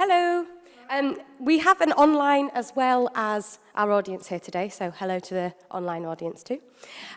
Hello. Um, we have an online as well as our audience here today, so hello to the online audience too.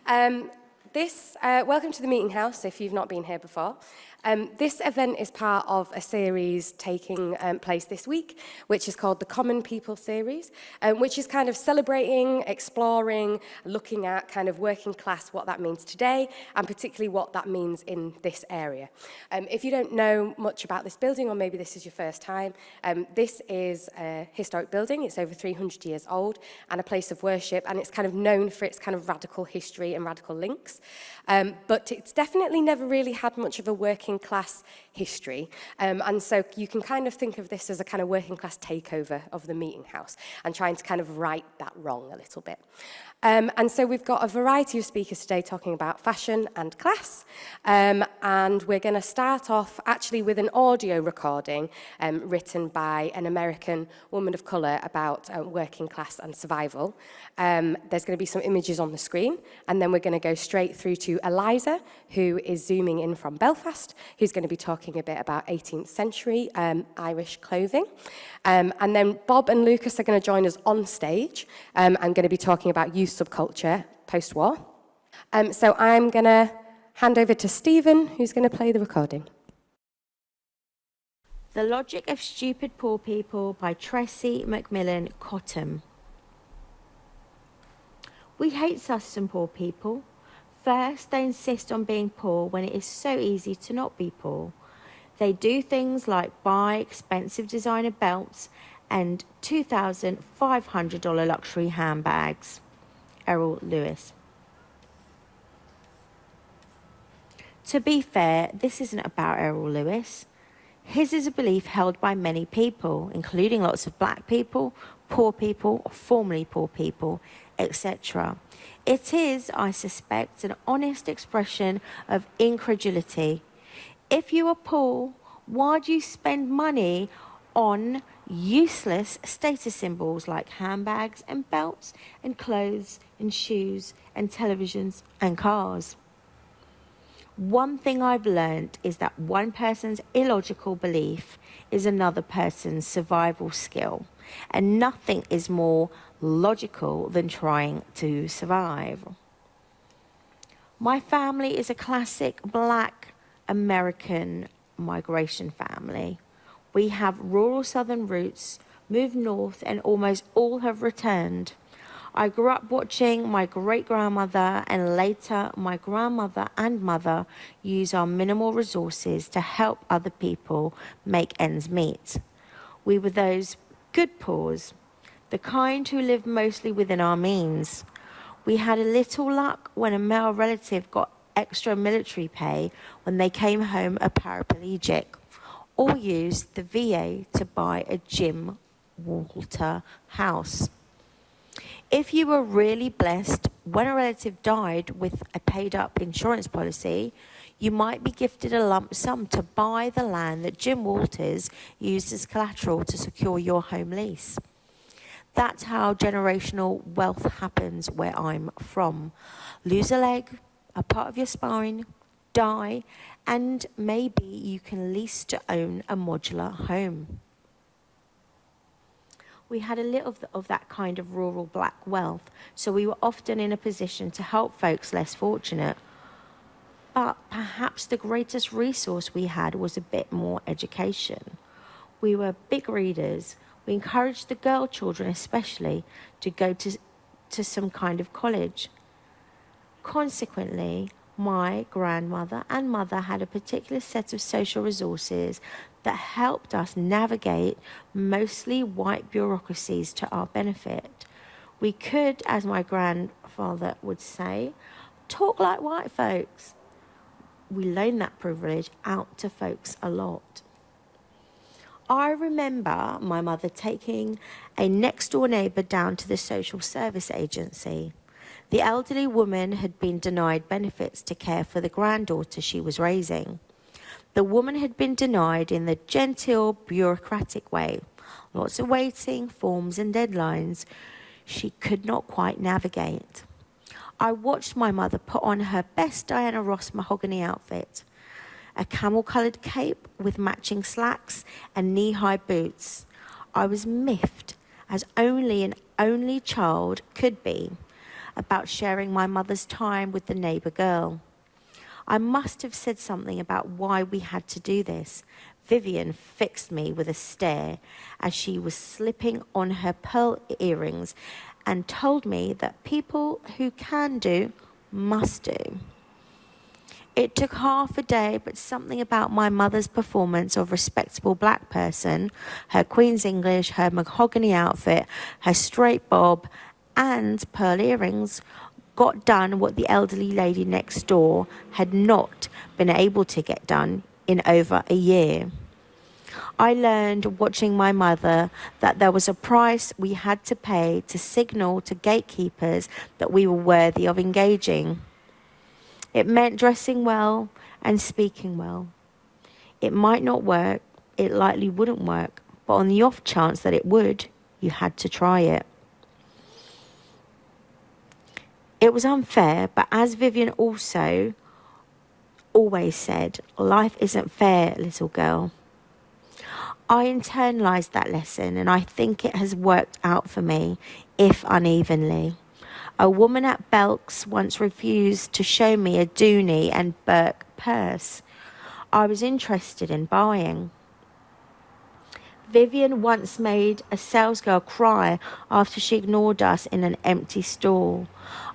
Um, this, uh, welcome to the Meeting House if you've not been here before. Um, this event is part of a series taking um, place this week, which is called the Common People Series, um, which is kind of celebrating, exploring, looking at kind of working class, what that means today, and particularly what that means in this area. Um, if you don't know much about this building, or maybe this is your first time, um, this is a historic building. It's over 300 years old and a place of worship, and it's kind of known for its kind of radical history and radical links. Um, but it's definitely never really had much of a working class history. Um, and so you can kind of think of this as a kind of working class takeover of the meeting house and trying to kind of right that wrong a little bit. Um, and so we've got a variety of speakers today talking about fashion and class. Um, and we're going to start off actually with an audio recording um, written by an American woman of colour about uh, working class and survival. Um, there's going to be some images on the screen. And then we're going to go straight through to Eliza, who is zooming in from Belfast, who's going to be talking a bit about 18th century um, Irish clothing. Um, and then Bob and Lucas are going to join us on stage um, and going to be talking about youth subculture post-war. Um, so I'm going to hand over to Stephen, who's going to play the recording. The Logic of Stupid Poor People by Tressie McMillan Cottom. We hate us some poor people. First, they insist on being poor when it is so easy to not be poor. They do things like buy expensive designer belts and $2,500 luxury handbags. Errol Louis. To be fair, this isn't about Errol Louis. His is a belief held by many people, including lots of black people, poor people, or formerly poor people, etc. It is, I suspect, an honest expression of incredulity if you are poor, why do you spend money on useless status symbols like handbags and belts and clothes and shoes and televisions and cars? One thing I've learned is that one person's illogical belief is another person's survival skill, and nothing is more logical than trying to survive. My family is a classic black American migration family. We have rural southern roots, moved north, and almost all have returned. I grew up watching my great grandmother and later my grandmother and mother use our minimal resources to help other people make ends meet. We were those good poors, the kind who lived mostly within our means. We had a little luck when a male relative got extra military pay when they came home a paraplegic, or used the VA to buy a Jim Walter house. If you were really blessed when a relative died with a paid up insurance policy, you might be gifted a lump sum to buy the land that Jim Walters used as collateral to secure your home lease. That's how generational wealth happens where I'm from. Lose a leg, a part of your spine, die, and maybe you can lease to own a modular home. We had a little of, that kind of rural black wealth, so we were often in a position to help folks less fortunate. But perhaps the greatest resource we had was a bit more education. We were big readers. We encouraged the girl children, especially, to go to, to some kind of college. Consequently, my grandmother and mother had a particular set of social resources that helped us navigate mostly white bureaucracies to our benefit. We could, as my grandfather would say, talk like white folks. We loaned that privilege out to folks a lot. I remember my mother taking a next door neighbour down to the social service agency. The elderly woman had been denied benefits to care for the granddaughter she was raising. The woman had been denied in the genteel, bureaucratic way. Lots of waiting, forms, and deadlines she could not quite navigate. I watched my mother put on her best Diana Ross mahogany outfit a camel coloured cape with matching slacks and knee high boots. I was miffed, as only an only child could be, about sharing my mother's time with the neighbour girl. I must have said something about why we had to do this. Vivian fixed me with a stare as she was slipping on her pearl earrings and told me that people who can do must do. It took half a day, but something about my mother's performance of respectable black person, her Queen's English, her mahogany outfit, her straight bob, and pearl earrings got done what the elderly lady next door had not been able to get done in over a year. I learned watching my mother that there was a price we had to pay to signal to gatekeepers that we were worthy of engaging. It meant dressing well and speaking well. It might not work, it likely wouldn't work, but on the off chance that it would, you had to try it. It was unfair, but as Vivian also always said, life isn't fair, little girl. I internalized that lesson and I think it has worked out for me, if unevenly. A woman at Belk's once refused to show me a Dooney and Bourke purse I was interested in buying. Vivian once made a salesgirl cry after she ignored us in an empty stall.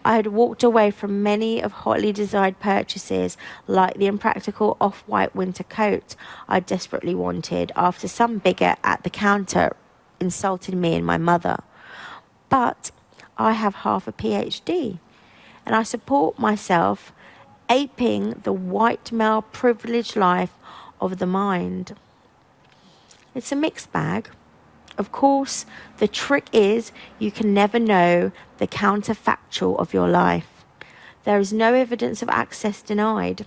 I had walked away from many of hotly desired purchases, like the impractical off white winter coat I desperately wanted, after some bigot at the counter insulted me and my mother. But I have half a PhD and I support myself aping the white male privileged life of the mind. It's a mixed bag. Of course, the trick is you can never know the counterfactual of your life. There is no evidence of access denied.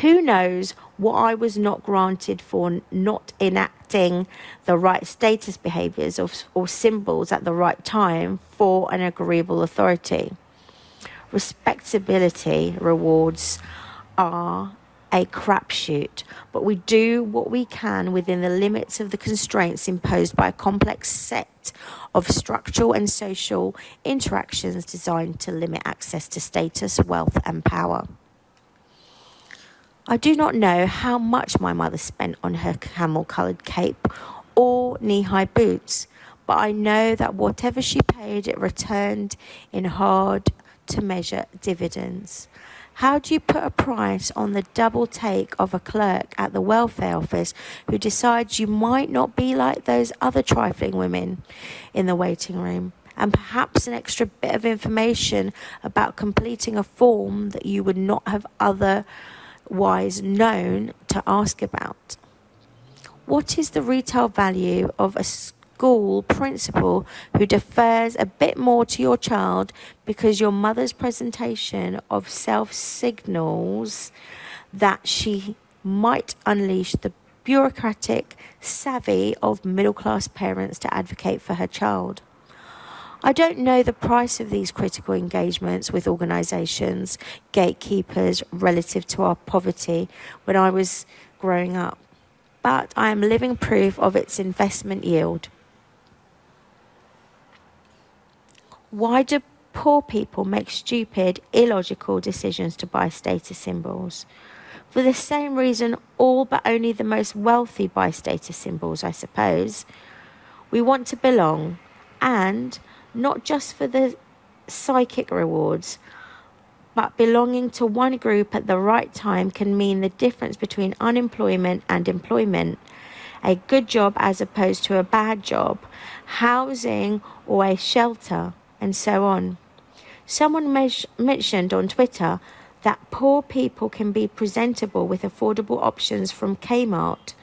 Who knows what I was not granted for not enacting the right status behaviors or, or symbols at the right time for an agreeable authority? Respectability rewards are a crapshoot, but we do what we can within the limits of the constraints imposed by a complex set of structural and social interactions designed to limit access to status, wealth, and power. I do not know how much my mother spent on her camel coloured cape or knee high boots, but I know that whatever she paid, it returned in hard to measure dividends. How do you put a price on the double take of a clerk at the welfare office who decides you might not be like those other trifling women in the waiting room? And perhaps an extra bit of information about completing a form that you would not have other wise known to ask about. What is the retail value of a school principal who defers a bit more to your child because your mother's presentation of self signals that she might unleash the bureaucratic savvy of middle class parents to advocate for her child? I don't know the price of these critical engagements with organisations, gatekeepers, relative to our poverty when I was growing up, but I am living proof of its investment yield. Why do poor people make stupid, illogical decisions to buy status symbols? For the same reason, all but only the most wealthy buy status symbols, I suppose. We want to belong and not just for the psychic rewards, but belonging to one group at the right time can mean the difference between unemployment and employment, a good job as opposed to a bad job, housing or a shelter, and so on. Someone mes- mentioned on Twitter that poor people can be presentable with affordable options from Kmart.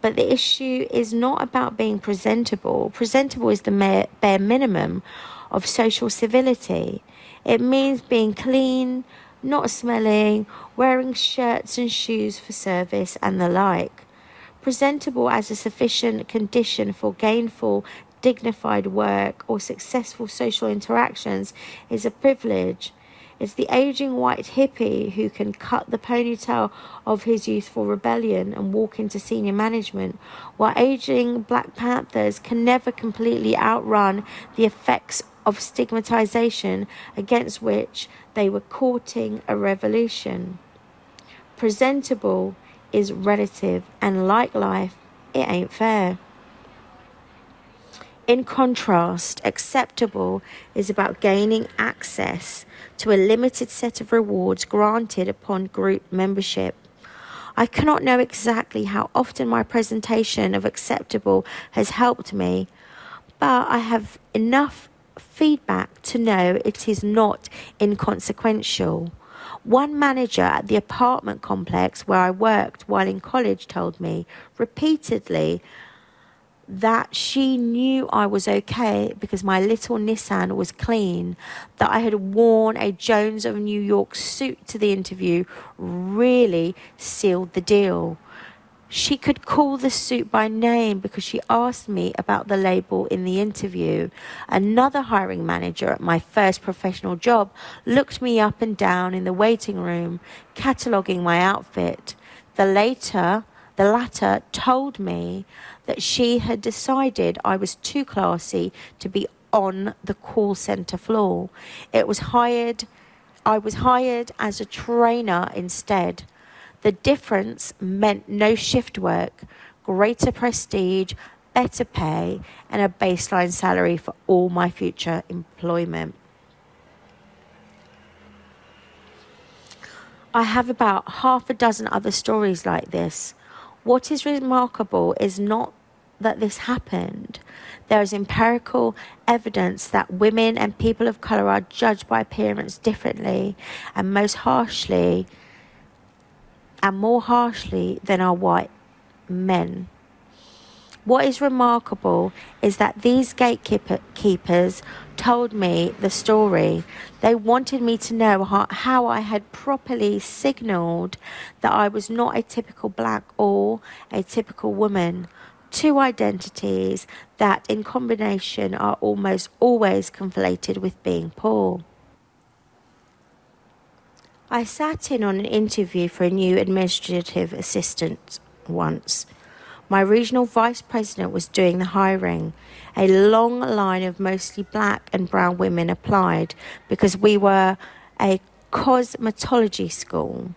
But the issue is not about being presentable. Presentable is the bare minimum of social civility. It means being clean, not smelling, wearing shirts and shoes for service, and the like. Presentable as a sufficient condition for gainful, dignified work or successful social interactions is a privilege. It's the aging white hippie who can cut the ponytail of his youthful rebellion and walk into senior management, while aging Black Panthers can never completely outrun the effects of stigmatization against which they were courting a revolution. Presentable is relative, and like life, it ain't fair. In contrast, acceptable is about gaining access to a limited set of rewards granted upon group membership. I cannot know exactly how often my presentation of acceptable has helped me, but I have enough feedback to know it is not inconsequential. One manager at the apartment complex where I worked while in college told me repeatedly that she knew I was okay because my little Nissan was clean, that I had worn a Jones of New York suit to the interview really sealed the deal. She could call the suit by name because she asked me about the label in the interview. Another hiring manager at my first professional job looked me up and down in the waiting room, cataloguing my outfit. The later, the latter told me that she had decided I was too classy to be on the call center floor. It was hired I was hired as a trainer instead. The difference meant no shift work, greater prestige, better pay, and a baseline salary for all my future employment. I have about half a dozen other stories like this. What is remarkable is not that this happened. There is empirical evidence that women and people of colour are judged by appearance differently and most harshly and more harshly than are white men. What is remarkable is that these gatekeepers told me the story. They wanted me to know how, how, I had properly signaled that I was not a typical black or a typical woman. Two identities that, in combination, are almost always conflated with being poor. I sat in on an interview for a new administrative assistant once. My regional vice president was doing the hiring. A long line of mostly black and brown women applied because we were a cosmetology school.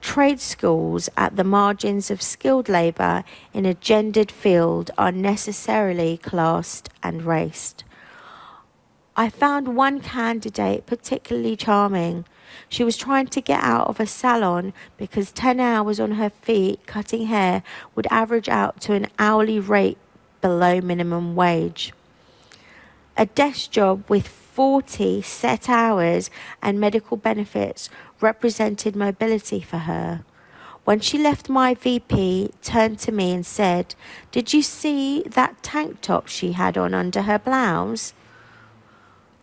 Trade schools at the margins of skilled labour in a gendered field are necessarily classed and raced. I found one candidate particularly charming. She was trying to get out of a salon because 10 hours on her feet cutting hair would average out to an hourly rate below minimum wage. A desk job with 40 set hours and medical benefits represented mobility for her. When she left my VP, turned to me and said, "Did you see that tank top she had on under her blouse?"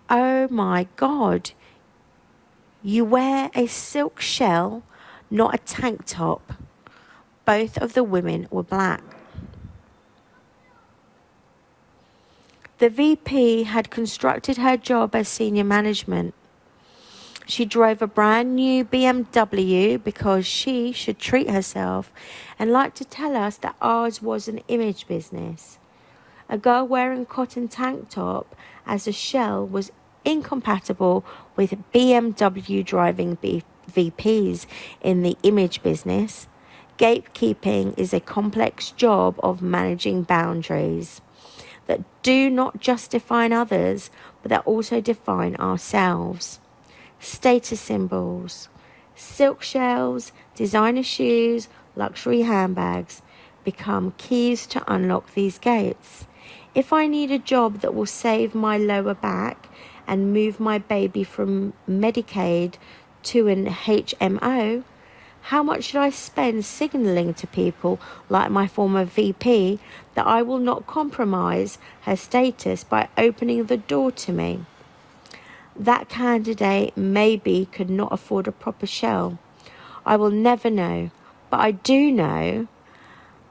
Oh my god. You wear a silk shell, not a tank top. Both of the women were black. The VP had constructed her job as senior management. She drove a brand new BMW because she should treat herself and liked to tell us that ours was an image business. A girl wearing cotton tank top as a shell was incompatible with BMW driving B- VPs in the image business. Gatekeeping is a complex job of managing boundaries that do not just define others, but that also define ourselves. Status symbols, silk shells, designer shoes, luxury handbags become keys to unlock these gates. If I need a job that will save my lower back and move my baby from Medicaid to an HMO, how much should I spend signaling to people like my former VP that I will not compromise her status by opening the door to me? That candidate maybe could not afford a proper shell. I will never know, but I do know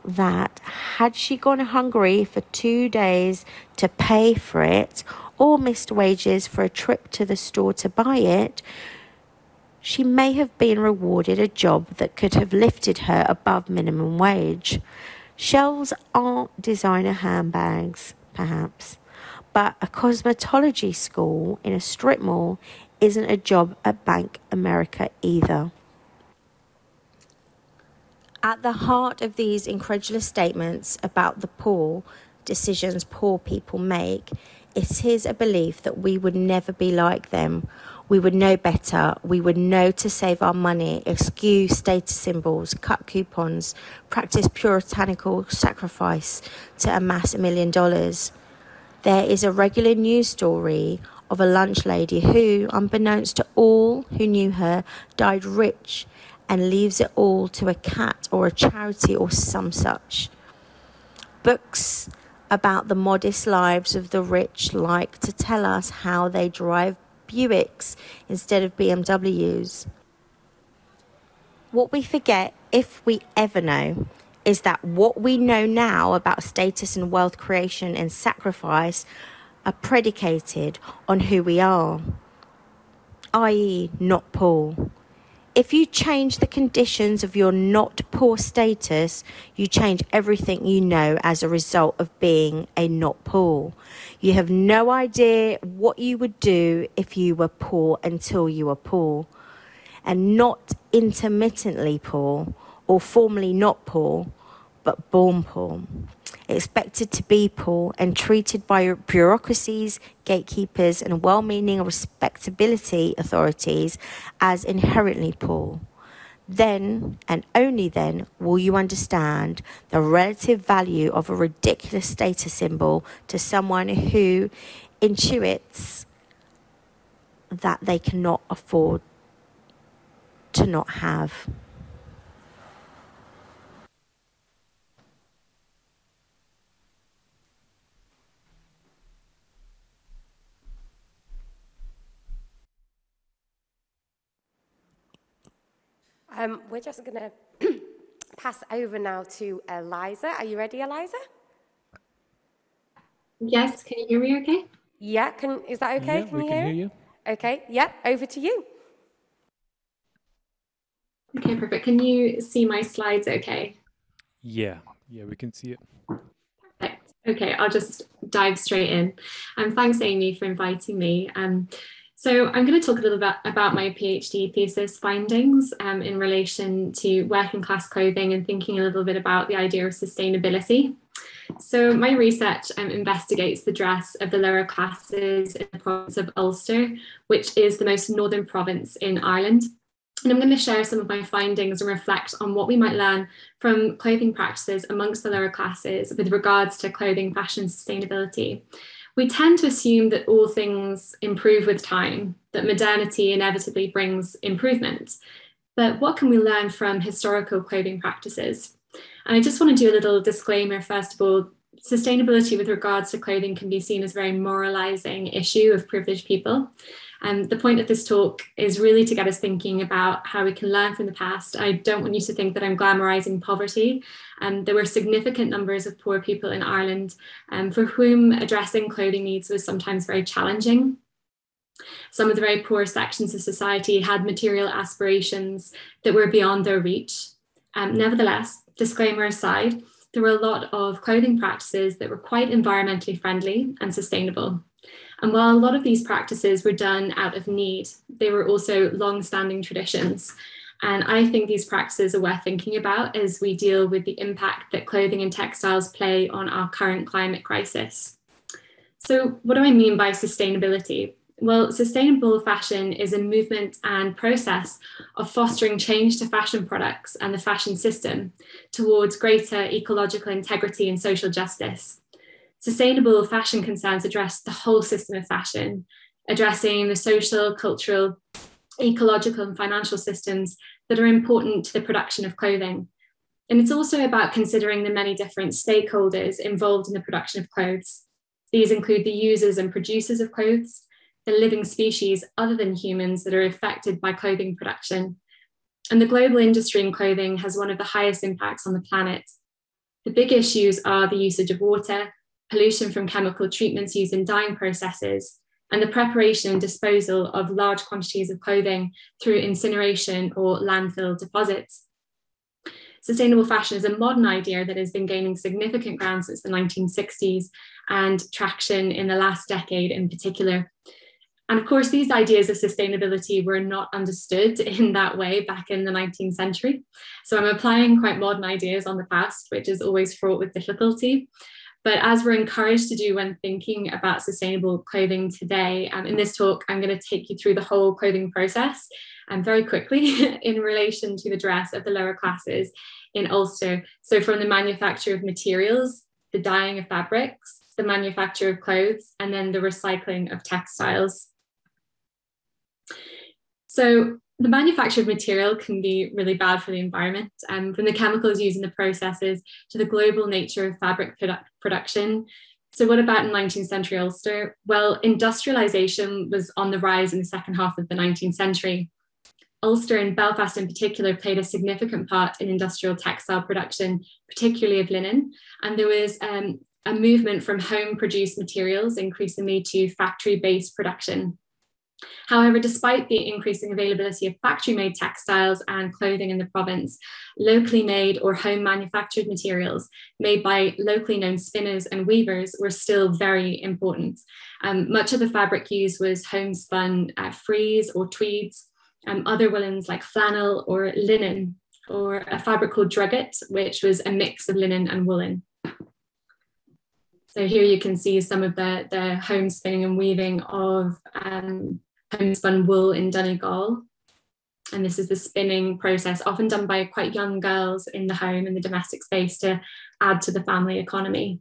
that had she gone hungry for two days to pay for it, or missed wages for a trip to the store to buy it, she may have been rewarded a job that could have lifted her above minimum wage. Shells aren't designer handbags, perhaps, but a cosmetology school in a strip mall isn't a job at Bank America either. At the heart of these incredulous statements about the poor decisions poor people make, it is a belief that we would never be like them we would know better. We would know to save our money, eschew status symbols, cut coupons, practice puritanical sacrifice to amass a million dollars. There is a regular news story of a lunch lady who, unbeknownst to all who knew her, died rich and leaves it all to a cat or a charity or some such. Books about the modest lives of the rich like to tell us how they drive Buicks instead of BMWs. What we forget, if we ever know, is that what we know now about status and wealth creation and sacrifice are predicated on who we are, i.e., not poor. If you change the conditions of your not poor status, you change everything you know as a result of being a not poor. You have no idea what you would do if you were poor until you were poor. And not intermittently poor or formerly not poor, but born poor expected to be poor and treated by bureaucracies, gatekeepers, and well meaning respectability authorities as inherently poor. Then and only then will you understand the relative value of a ridiculous status symbol to someone who intuits that they cannot afford to not have. Um, we're just going to pass over now to Eliza. Are you ready, Eliza? Yes, can you hear me okay? Yeah, can, is that okay? Yeah, can we you can hear? hear you. Okay, yeah, over to you. Okay, perfect. Can you see my slides okay? Yeah, yeah, we can see it. Perfect. Okay, I'll just dive straight in. And um, thanks, Amy, for inviting me. Um, so I'm going to talk a little bit about my PhD thesis findings um, in relation to working class clothing and thinking a little bit about the idea of sustainability. So my research um, investigates the dress of the lower classes in the province of Ulster, which is the most northern province in Ireland. And I'm going to share some of my findings and reflect on what we might learn from clothing practices amongst the lower classes with regards to clothing fashion sustainability we tend to assume that all things improve with time, that modernity inevitably brings improvement. But what can we learn from historical clothing practices? And I just want to do a little disclaimer first of all. Sustainability with regards to clothing can be seen as a very moralizing issue of privileged people. And the point of this talk is really to get us thinking about how we can learn from the past. I don't want you to think that I'm glamorizing poverty. Um, there were significant numbers of poor people in Ireland um, for whom addressing clothing needs was sometimes very challenging. Some of the very poor sections of society had material aspirations that were beyond their reach. Um, nevertheless, disclaimer aside, there were a lot of clothing practices that were quite environmentally friendly and sustainable. And while a lot of these practices were done out of need, they were also long standing traditions. And I think these practices are worth thinking about as we deal with the impact that clothing and textiles play on our current climate crisis. So, what do I mean by sustainability? Well, sustainable fashion is a movement and process of fostering change to fashion products and the fashion system towards greater ecological integrity and social justice. Sustainable fashion concerns address the whole system of fashion, addressing the social, cultural, ecological, and financial systems that are important to the production of clothing. And it's also about considering the many different stakeholders involved in the production of clothes. These include the users and producers of clothes, the living species other than humans that are affected by clothing production. And the global industry in clothing has one of the highest impacts on the planet. The big issues are the usage of water, pollution from chemical treatments used in dyeing processes, and the preparation and disposal of large quantities of clothing through incineration or landfill deposits. Sustainable fashion is a modern idea that has been gaining significant ground since the 1960s and traction in the last decade in particular. And of course, these ideas of sustainability were not understood in that way back in the 19th century. So I'm applying quite modern ideas on the past, which is always fraught with difficulty. But as we're encouraged to do when thinking about sustainable clothing today, um, in this talk, I'm going to take you through the whole clothing process and um, very quickly in relation to the dress of the lower classes in Ulster. So from the manufacture of materials, the dyeing of fabrics, the manufacture of clothes, and then the recycling of textiles. So the manufactured material can be really bad for the environment, um, from the chemicals used in the processes to the global nature of fabric produ production. So, what about in 19th century Ulster? Well, industrialization was on the rise in the second half of the 19th century. Ulster and Belfast in particular played a significant part in industrial textile production, particularly of linen. And there was um, a movement from home produced materials increasingly to factory based production. However, despite the increasing availability of factory made textiles and clothing in the province, locally made or home manufactured materials made by locally known spinners and weavers were still very important. Um, much of the fabric used was homespun uh, frieze or tweeds, um, other woolens like flannel or linen, or a fabric called drugget, which was a mix of linen and woolen. So here you can see some of the, the home spinning and weaving of um, homespun wool in Donegal. And this is the spinning process, often done by quite young girls in the home, in the domestic space, to add to the family economy.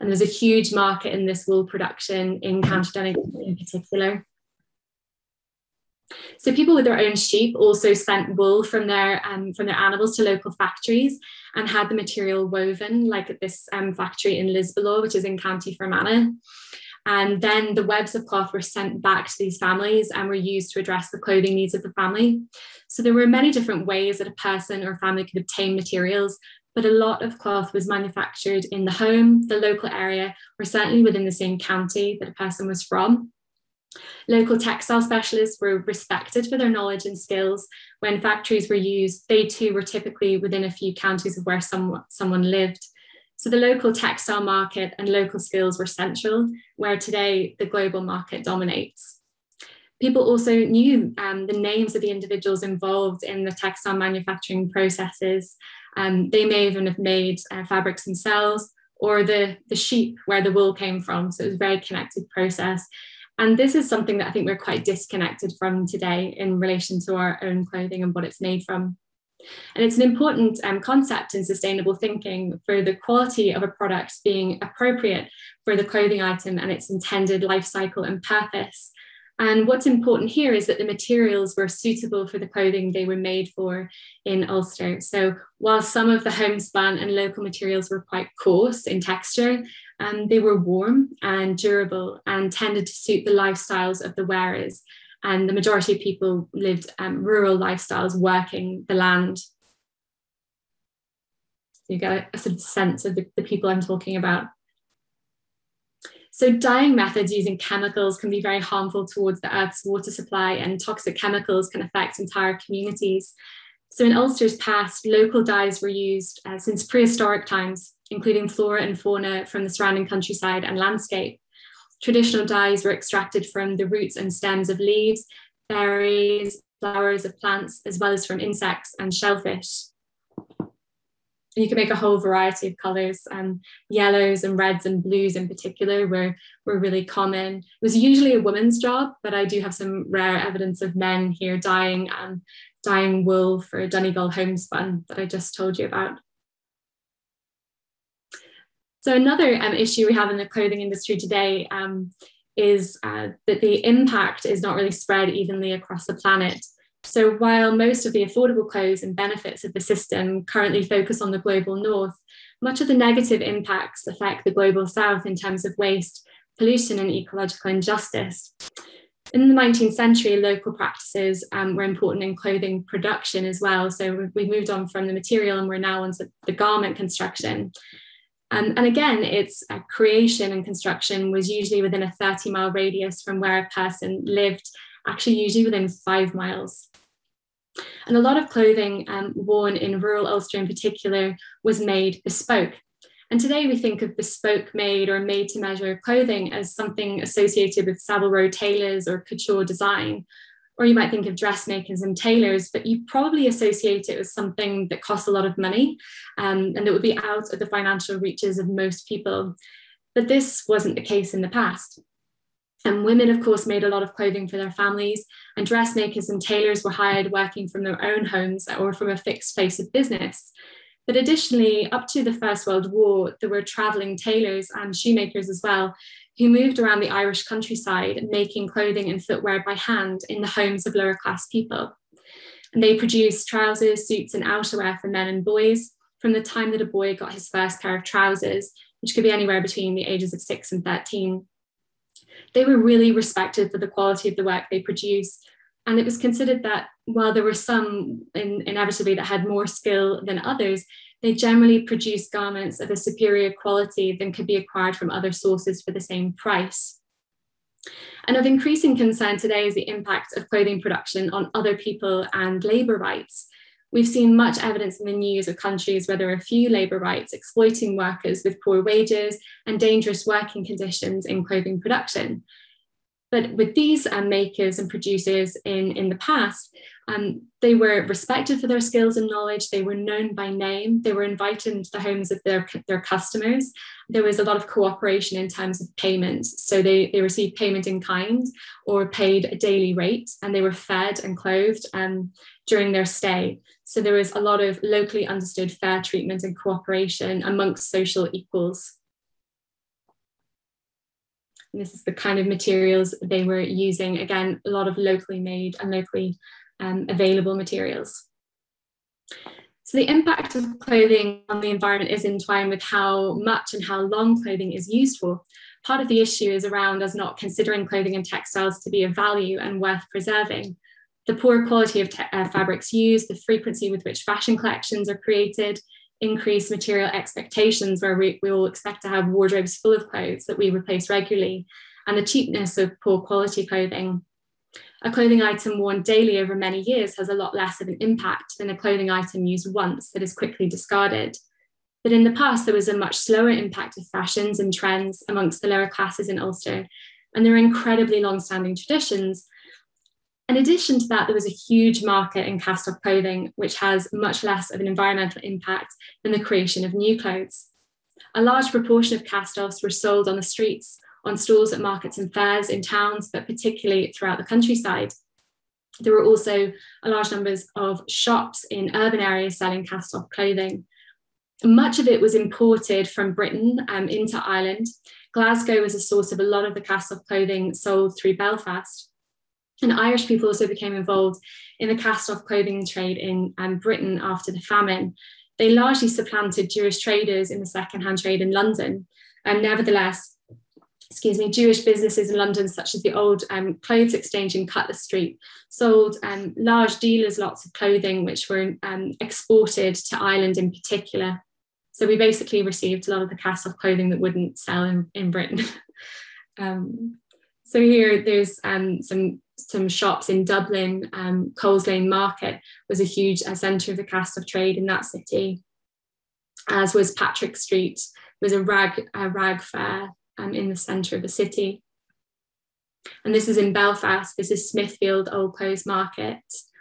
And there's a huge market in this wool production in County Donegal in particular. So people with their own sheep also sent wool from their um, from their animals to local factories and had the material woven, like at this um, factory in Lisbellaw, which is in County Fermanagh. And then the webs of cloth were sent back to these families and were used to address the clothing needs of the family. So there were many different ways that a person or a family could obtain materials, but a lot of cloth was manufactured in the home, the local area, or certainly within the same county that a person was from. Local textile specialists were respected for their knowledge and skills. When factories were used, they too were typically within a few counties of where some, someone lived. So the local textile market and local skills were central, where today the global market dominates. People also knew um, the names of the individuals involved in the textile manufacturing processes. Um, they may even have made uh, fabrics themselves or the, the sheep where the wool came from. So it was a very connected process. And this is something that I think we're quite disconnected from today in relation to our own clothing and what it's made from. And it's an important um, concept in sustainable thinking for the quality of a product being appropriate for the clothing item and its intended life cycle and purpose. And what's important here is that the materials were suitable for the clothing they were made for in Ulster. So while some of the homespun and local materials were quite coarse in texture, um, they were warm and durable and tended to suit the lifestyles of the wearers and the majority of people lived um, rural lifestyles working the land. You get a, a sort of sense of the, the people I'm talking about. So dyeing methods using chemicals can be very harmful towards the Earth's water supply and toxic chemicals can affect entire communities. So in Ulster's past, local dyes were used uh, since prehistoric times, including flora and fauna from the surrounding countryside and landscape. Traditional dyes were extracted from the roots and stems of leaves, berries, flowers of plants, as well as from insects and shellfish. And you can make a whole variety of colours. Um, yellows and reds and blues in particular were, were really common. It was usually a woman's job, but I do have some rare evidence of men here dyeing um, dyeing wool for a Donegal homespun that I just told you about. So another um, issue we have in the clothing industry today um, is uh, that the impact is not really spread evenly across the planet. So while most of the affordable clothes and benefits of the system currently focus on the global north, much of the negative impacts affect the global south in terms of waste, pollution, and ecological injustice. In the 19th century, local practices um, were important in clothing production as well. So we moved on from the material and we're now onto the garment construction. Um, and again, its uh, creation and construction was usually within a 30 mile radius from where a person lived, actually, usually within five miles. And a lot of clothing um, worn in rural Ulster in particular was made bespoke. And today we think of bespoke made or made to measure clothing as something associated with Savile Row tailors or couture design. Or you might think of dressmakers and tailors, but you probably associate it with something that costs a lot of money um, and that would be out of the financial reaches of most people. But this wasn't the case in the past. And women, of course, made a lot of clothing for their families, and dressmakers and tailors were hired working from their own homes or from a fixed place of business. But additionally, up to the First World War, there were travelling tailors and shoemakers as well, who moved around the Irish countryside making clothing and footwear by hand in the homes of lower class people. And they produced trousers, suits, and outerwear for men and boys from the time that a boy got his first pair of trousers, which could be anywhere between the ages of six and 13 they were really respected for the quality of the work they produced. And it was considered that while there were some in, inevitably that had more skill than others, they generally produce garments of a superior quality than could be acquired from other sources for the same price. And of increasing concern today is the impact of clothing production on other people and labour rights. We've seen much evidence in the news of countries where there are few labour rights exploiting workers with poor wages and dangerous working conditions in clothing production. But with these um, makers and producers in, in the past, um, they were respected for their skills and knowledge. They were known by name. They were invited into the homes of their, their customers. There was a lot of cooperation in terms of payment. So they, they received payment in kind or paid a daily rate, and they were fed and clothed um, during their stay. So there was a lot of locally understood fair treatment and cooperation amongst social equals. And this is the kind of materials they were using. Again, a lot of locally made and locally um, available materials. So the impact of clothing on the environment is entwined with how much and how long clothing is used for. Part of the issue is around us not considering clothing and textiles to be of value and worth preserving. The poor quality of uh, fabrics used, the frequency with which fashion collections are created, increased material expectations where we, we will expect to have wardrobes full of clothes that we replace regularly, and the cheapness of poor quality clothing a clothing item worn daily over many years has a lot less of an impact than a clothing item used once that is quickly discarded. But in the past, there was a much slower impact of fashions and trends amongst the lower classes in Ulster, and there are incredibly long-standing traditions. In addition to that, there was a huge market in cast-off clothing, which has much less of an environmental impact than the creation of new clothes. A large proportion of cast-offs were sold on the streets on stalls at markets and fairs in towns, but particularly throughout the countryside. There were also large numbers of shops in urban areas selling cast off clothing. Much of it was imported from Britain um, into Ireland. Glasgow was a source of a lot of the cast off clothing sold through Belfast. And Irish people also became involved in the cast off clothing trade in um, Britain after the famine. They largely supplanted Jewish traders in the second hand trade in London. And nevertheless, excuse me, Jewish businesses in London, such as the old um, clothes exchange in Cutler Street, sold um, large dealers lots of clothing, which were um, exported to Ireland in particular. So we basically received a lot of the cast off clothing that wouldn't sell in, in Britain. Um, so here there's um, some some shops in Dublin. Um, Coles Lane Market was a huge uh, centre of the cast off trade in that city, as was Patrick Street. Was a rag a rag fair um, in the centre of the city. And this is in Belfast. This is Smithfield Old Clothes Market,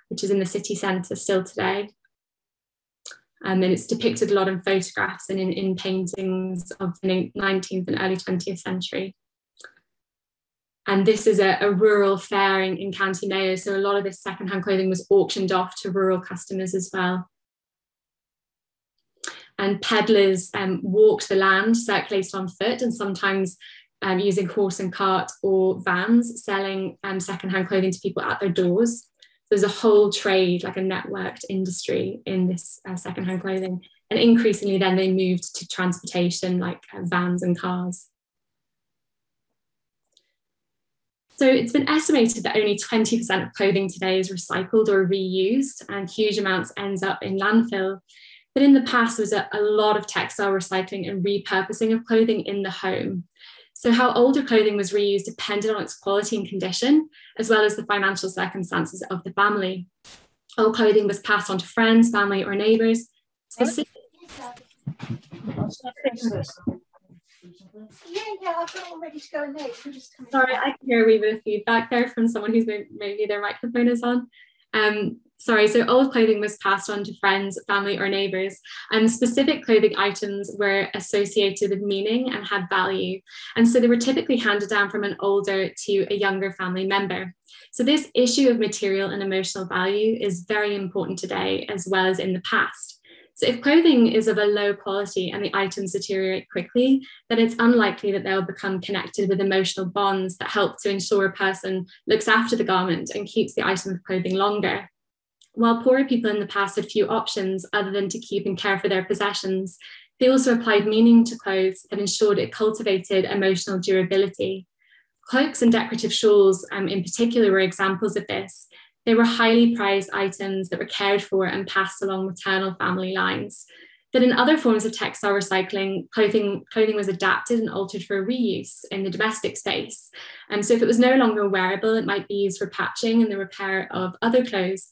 which is in the city centre still today. Um, and it's depicted a lot in photographs and in, in paintings of the 19th and early 20th century. And this is a, a rural fair in, in County Mayo. So a lot of this secondhand clothing was auctioned off to rural customers as well and peddlers um, walked the land, circulated on foot, and sometimes um, using horse and cart or vans, selling um, secondhand clothing to people at their doors. There's a whole trade, like a networked industry in this uh, secondhand clothing. And increasingly, then they moved to transportation, like uh, vans and cars. So it's been estimated that only 20% of clothing today is recycled or reused, and huge amounts ends up in landfill. But in the past, there was a, a lot of textile recycling and repurposing of clothing in the home. So, how older clothing was reused depended on its quality and condition, as well as the financial circumstances of the family. Old clothing was passed on to friends, family, or neighbours. Specific- Yeah, yeah, I've got one ready to go in there. You just. Sorry, I can hear a wee bit of feedback there from someone who's maybe their microphone is on. Um, sorry, so old clothing was passed on to friends, family, or neighbours, and specific clothing items were associated with meaning and had value. And so they were typically handed down from an older to a younger family member. So, this issue of material and emotional value is very important today as well as in the past. So, if clothing is of a low quality and the items deteriorate quickly, then it's unlikely that they'll become connected with emotional bonds that help to ensure a person looks after the garment and keeps the item of clothing longer. While poorer people in the past had few options other than to keep and care for their possessions, they also applied meaning to clothes that ensured it cultivated emotional durability. Cloaks and decorative shawls, um, in particular, were examples of this, they were highly prized items that were cared for and passed along maternal family lines. That in other forms of textile recycling, clothing, clothing was adapted and altered for reuse in the domestic space. And so if it was no longer wearable, it might be used for patching and the repair of other clothes.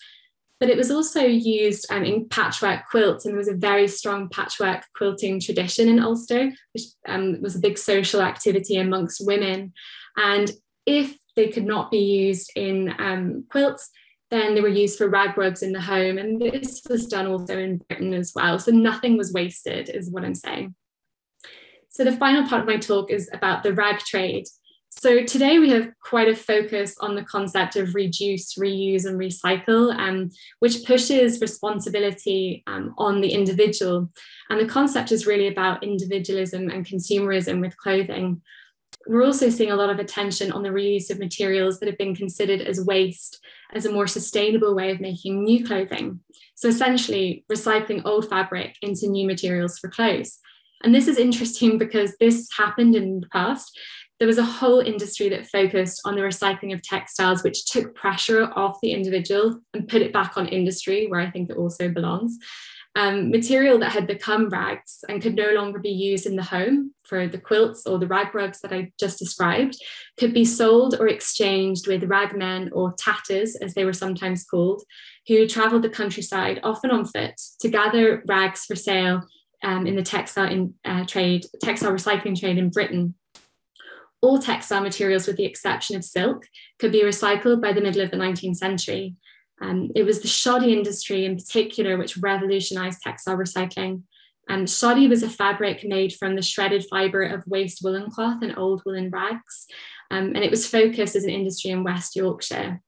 But it was also used um, in patchwork quilts, and there was a very strong patchwork quilting tradition in Ulster, which um, was a big social activity amongst women. And if they could not be used in um, quilts, then they were used for rag rugs in the home. And this was done also in Britain as well. So nothing was wasted, is what I'm saying. So the final part of my talk is about the rag trade. So today we have quite a focus on the concept of reduce, reuse, and recycle, um, which pushes responsibility um, on the individual. And the concept is really about individualism and consumerism with clothing. We're also seeing a lot of attention on the reuse of materials that have been considered as waste as a more sustainable way of making new clothing. So essentially, recycling old fabric into new materials for clothes. And this is interesting because this happened in the past. There was a whole industry that focused on the recycling of textiles, which took pressure off the individual and put it back on industry, where I think it also belongs um, material that had become rags and could no longer be used in the home for the quilts or the rag rugs that I just described could be sold or exchanged with ragmen or tatters, as they were sometimes called, who travelled the countryside, often on foot, to gather rags for sale um, in the textile in, uh, trade, textile recycling trade in Britain. All textile materials, with the exception of silk, could be recycled by the middle of the 19th century. Um, it was the shoddy industry in particular which revolutionized textile recycling. Um, shoddy was a fabric made from the shredded fiber of waste woolen cloth and old woolen rags, um, and it was focused as an industry in West Yorkshire.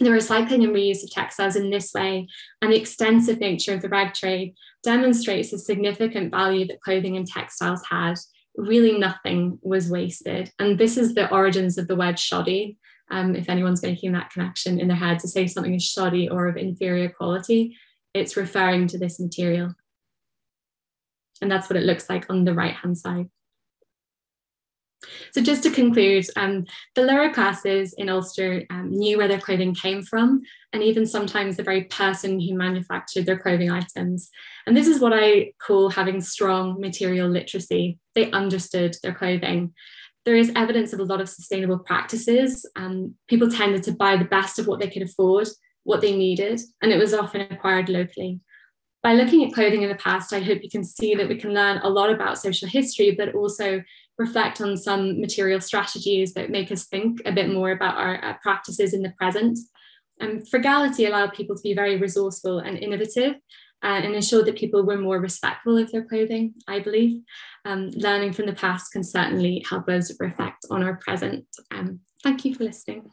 The recycling and reuse of textiles in this way and the extensive nature of the rag trade demonstrates the significant value that clothing and textiles had. Really, nothing was wasted. And this is the origins of the word shoddy, um, if anyone's making that connection in their head to say something is shoddy or of inferior quality, it's referring to this material. And that's what it looks like on the right hand side. So just to conclude, um, the lower classes in Ulster um, knew where their clothing came from, and even sometimes the very person who manufactured their clothing items. And this is what I call having strong material literacy. They understood their clothing there is evidence of a lot of sustainable practices. and people tended to buy the best of what they could afford, what they needed, and it was often acquired locally. By looking at clothing in the past, I hope you can see that we can learn a lot about social history, but also reflect on some material strategies that make us think a bit more about our uh, practices in the present. And frugality allowed people to be very resourceful and innovative, uh, and ensure that people were more respectful of their clothing, I believe. Um, learning from the past can certainly help us reflect on our present. Um, thank you for listening.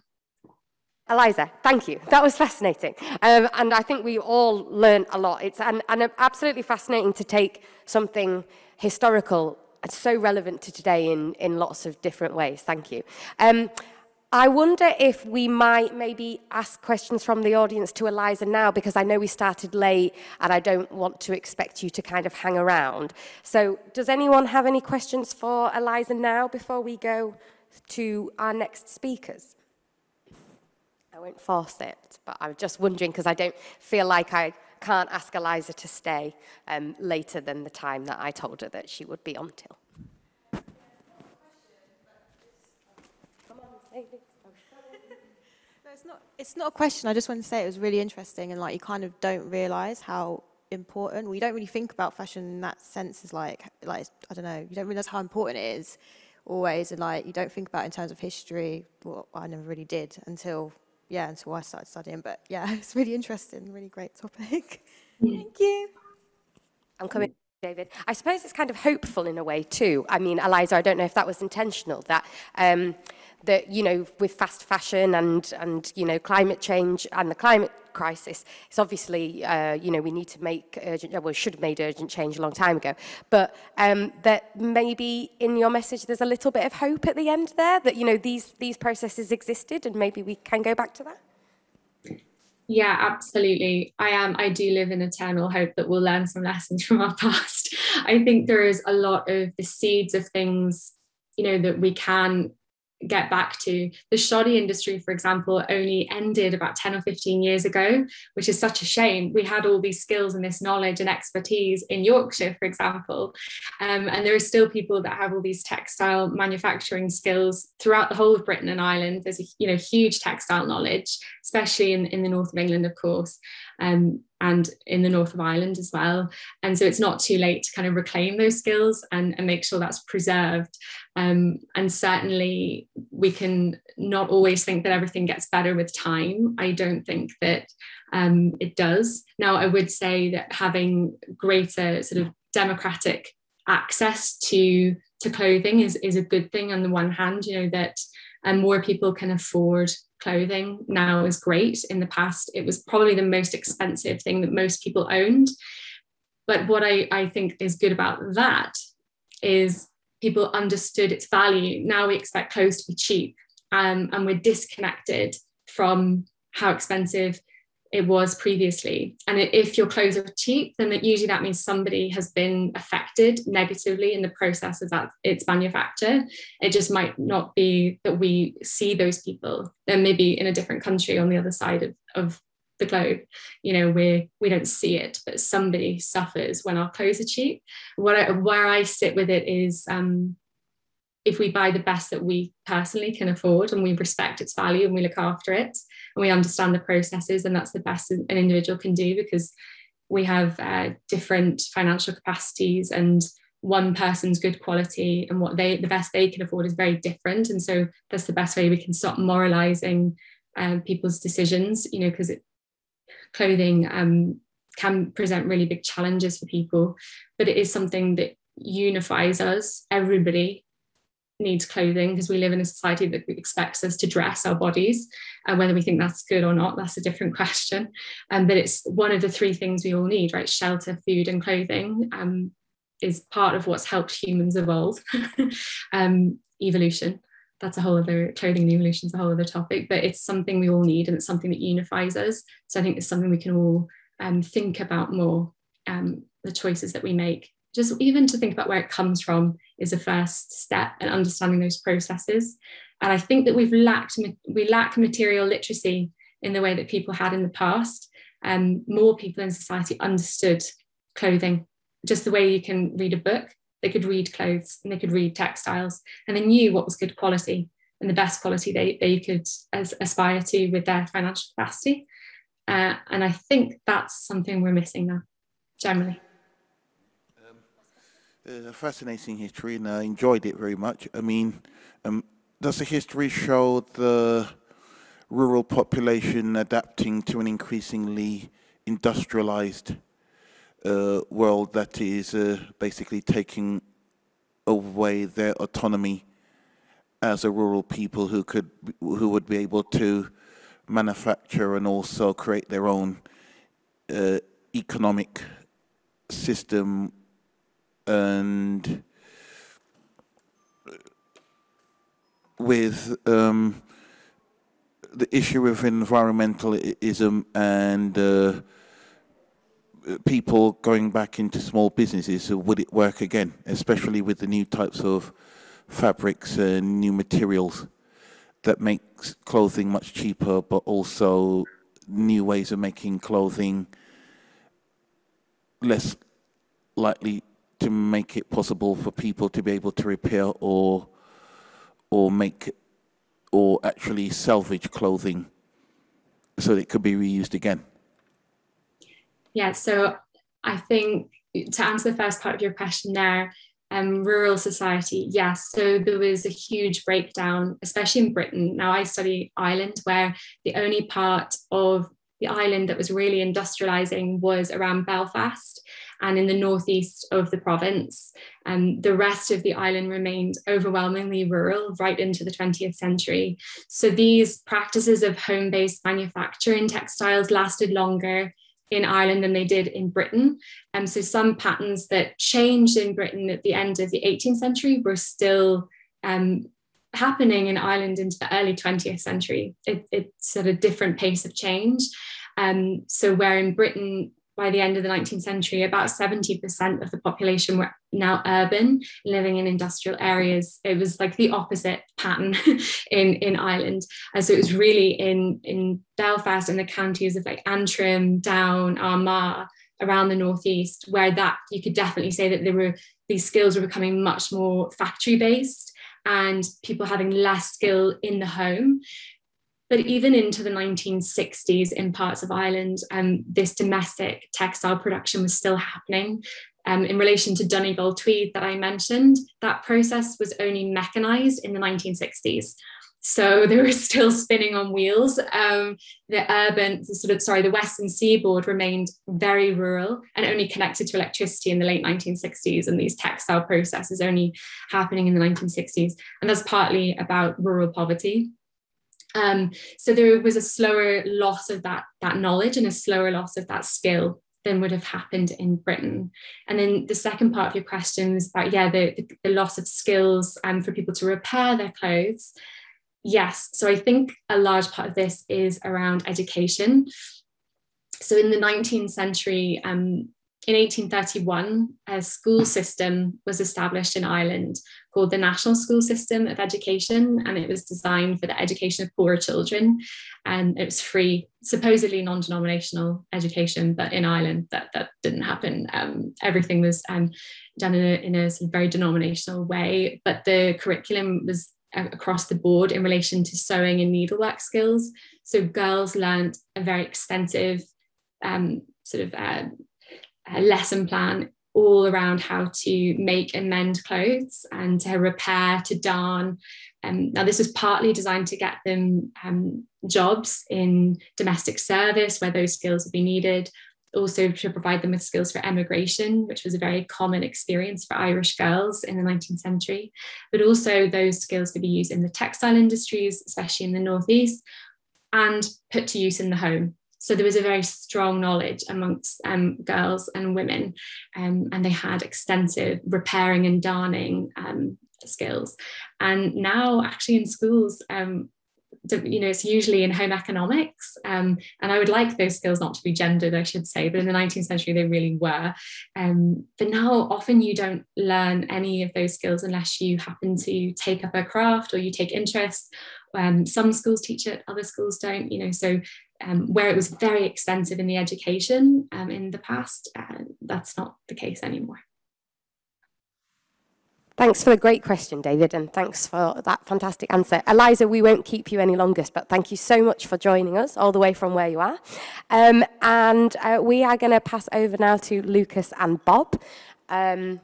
Eliza, thank you. That was fascinating. Um, and I think we all learned a lot. It's and absolutely fascinating to take something historical so relevant to today in, in lots of different ways. Thank you. Um, I wonder if we might maybe ask questions from the audience to Eliza now, because I know we started late and I don't want to expect you to kind of hang around. So, does anyone have any questions for Eliza now before we go to our next speakers? I won't force it, but I'm just wondering because I don't feel like I can't ask Eliza to stay um, later than the time that I told her that she would be on till. No, it's not. It's not a question. I just want to say it was really interesting, and like you kind of don't realize how important. We don't really think about fashion in that sense as like, like I don't know. You don't realize how important it is always, and like you don't think about in terms of history. Well, I never really did until yeah, until I started studying. But yeah, it's really interesting. Really great topic. Thank you. I'm coming, David. I suppose it's kind of hopeful in a way too. I mean, Eliza, I don't know if that was intentional. That um, that you know, with fast fashion and and you know, climate change and the climate crisis, it's obviously uh, you know we need to make urgent. Well, we should have made urgent change a long time ago. But um, that maybe in your message there's a little bit of hope at the end there. That you know these these processes existed and maybe we can go back to that. Yeah, absolutely. I am. I do live in eternal hope that we'll learn some lessons from our past. I think there is a lot of the seeds of things, you know, that we can get back to. The shoddy industry, for example, only ended about 10 or 15 years ago, which is such a shame. We had all these skills and this knowledge and expertise in Yorkshire, for example. Um, and there are still people that have all these textile manufacturing skills throughout the whole of Britain and Ireland. There's a you know huge textile knowledge, especially in, in the north of England, of course. Um, and in the north of Ireland as well. And so it's not too late to kind of reclaim those skills and, and make sure that's preserved. Um, and certainly we can not always think that everything gets better with time. I don't think that um, it does. Now, I would say that having greater sort of democratic access to to clothing is, is a good thing on the one hand, you know, that and more people can afford clothing now is great. In the past, it was probably the most expensive thing that most people owned. But what I, I think is good about that is people understood its value. Now we expect clothes to be cheap um, and we're disconnected from how expensive it was previously. And if your clothes are cheap, then that usually that means somebody has been affected negatively in the process of that its manufacture. It just might not be that we see those people. They're maybe in a different country on the other side of, of the globe. You know, we we don't see it, but somebody suffers when our clothes are cheap. What I, where I sit with it is um, if we buy the best that we personally can afford and we respect its value and we look after it and we understand the processes and that's the best an individual can do because we have uh, different financial capacities and one person's good quality and what they the best they can afford is very different. And so that's the best way we can stop moralizing um, people's decisions you know because clothing um, can present really big challenges for people. But it is something that unifies us everybody needs clothing because we live in a society that expects us to dress our bodies and whether we think that's good or not that's a different question. Um, but it's one of the three things we all need right? Shelter food and clothing um, is part of what's helped humans evolve. Um, evolution. That's a whole other clothing and evolution is a whole other topic but it's something we all need and it's something that unifies us. So i think it's something we can all um, think about more um, the choices that we make just even to think about where it comes from is a first step and understanding those processes. And I think that we've lacked we lack material literacy in the way that people had in the past. And um, more people in society understood clothing, just the way you can read a book. They could read clothes and they could read textiles, and they knew what was good quality and the best quality they, they could as, aspire to with their financial capacity. Uh, and I think that's something we're missing now, generally. A fascinating history, and I enjoyed it very much. I mean, um, does the history show the rural population adapting to an increasingly industrialized uh, world that is uh, basically taking away their autonomy as a rural people who could who would be able to manufacture and also create their own uh, economic system and with um, the issue of environmentalism and uh, people going back into small businesses, would it work again, especially with the new types of fabrics and new materials that makes clothing much cheaper, but also new ways of making clothing less likely to make it possible for people to be able to repair or or make or actually salvage clothing so that it could be reused again? Yeah, so I think to answer the first part of your question there, um, rural society, yes. So there was a huge breakdown, especially in Britain. Now I study Ireland, where the only part of the island that was really industrializing was around Belfast and in the northeast of the province. Um, the rest of the island remained overwhelmingly rural right into the 20th century. So these practices of home based manufacturing textiles lasted longer in Ireland than they did in Britain. And um, so some patterns that changed in Britain at the end of the 18th century were still um, happening in Ireland into the early 20th century. It, it's at a different pace of change. Um, so where in Britain, by the end of the 19th century, about 70% of the population were now urban, living in industrial areas. It was like the opposite pattern in, in Ireland. And so it was really in, in Belfast and the counties of like Antrim, Down, Armagh, around the northeast, where that you could definitely say that there were these skills were becoming much more factory based and people having less skill in the home. But even into the 1960s in parts of Ireland, um, this domestic textile production was still happening. Um, in relation to Donegal tweed that I mentioned, that process was only mechanized in the 1960s. So they were still spinning on wheels. Um, the urban, the sort of, sorry, the Western seaboard remained very rural and only connected to electricity in the late 1960s. And these textile processes only happening in the 1960s. And that's partly about rural poverty. Um, so there was a slower loss of that, that knowledge and a slower loss of that skill than would have happened in Britain. And then the second part of your question was about, yeah, the, the, the loss of skills um, for people to repair their clothes. Yes, so I think a large part of this is around education. So in the 19th century, um, in 1831, a school system was established in Ireland called the National School System of Education, and it was designed for the education of poorer children. And it was free, supposedly non denominational education, but in Ireland, that, that didn't happen. Um, everything was um, done in a, in a sort of very denominational way, but the curriculum was across the board in relation to sewing and needlework skills. So girls learned a very extensive um, sort of uh, a lesson plan all around how to make and mend clothes and to repair, to darn. Um, now, this was partly designed to get them um, jobs in domestic service where those skills would be needed, also to provide them with skills for emigration, which was a very common experience for Irish girls in the 19th century. But also, those skills could be used in the textile industries, especially in the Northeast, and put to use in the home. So there was a very strong knowledge amongst um, girls and women, um, and they had extensive repairing and darning um, skills. And now, actually, in schools, um, you know, it's usually in home economics. Um, and I would like those skills not to be gendered, I should say, but in the 19th century they really were. Um, but now often you don't learn any of those skills unless you happen to take up a craft or you take interest. Um, some schools teach it, other schools don't, you know, so um, where it was very extensive in the education um, in the past, uh, that's not the case anymore. Thanks for the great question, David, and thanks for that fantastic answer. Eliza, we won't keep you any longer, but thank you so much for joining us all the way from where you are. Um, and uh, we are going to pass over now to Lucas and Bob. Um,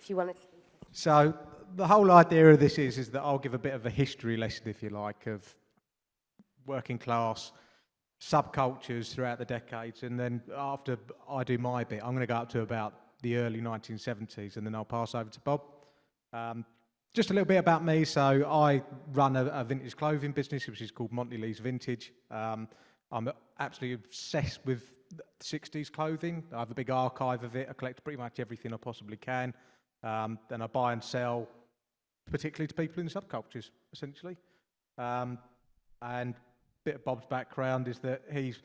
if you want to. So the whole idea of this is, is that I'll give a bit of a history lesson, if you like, of working class subcultures throughout the decades. And then after I do my bit, I'm going to go up to about the early 1970s and then I'll pass over to Bob. Um, just a little bit about me. So I run a, a vintage clothing business, which is called Monty Lee's Vintage. Um, I'm absolutely obsessed with 60s clothing. I have a big archive of it. I collect pretty much everything I possibly can. Um, then I buy and sell, particularly to people in subcultures, essentially. Um, and bit of Bob's background is that he's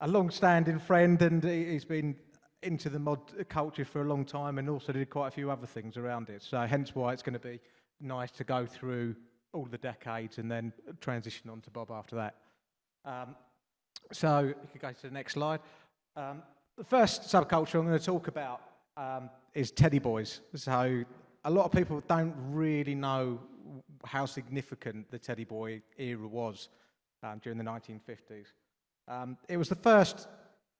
a long-standing friend and he's been into the mod culture for a long time and also did quite a few other things around it. So hence why it's going to be nice to go through all the decades and then transition on to Bob after that. Um, so you could go to the next slide. Um, the first subculture I'm going to talk about um, is teddy boys. So a lot of people don't really know how significant the teddy boy era was um, during the 1950s. Um, it was the first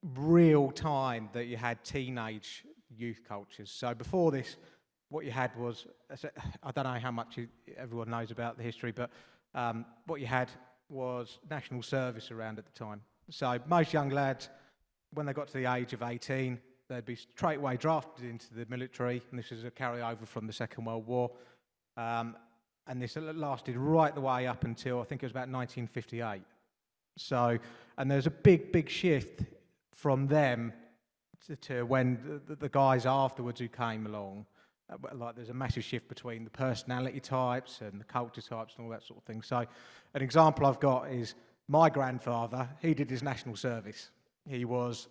real time that you had teenage youth cultures. So before this, what you had was, I don't know how much you, everyone knows about the history, but um, what you had was national service around at the time. So most young lads, when they got to the age of 18, they'd be straight away drafted into the military, and this is a carryover from the Second World War. Um, and this lasted right the way up until I think it was about 1958. So, and there's a big, big shift from them to, to when the, the, guys afterwards who came along. Uh, like there's a massive shift between the personality types and the culture types and all that sort of thing. So, an example I've got is my grandfather. He did his national service. He was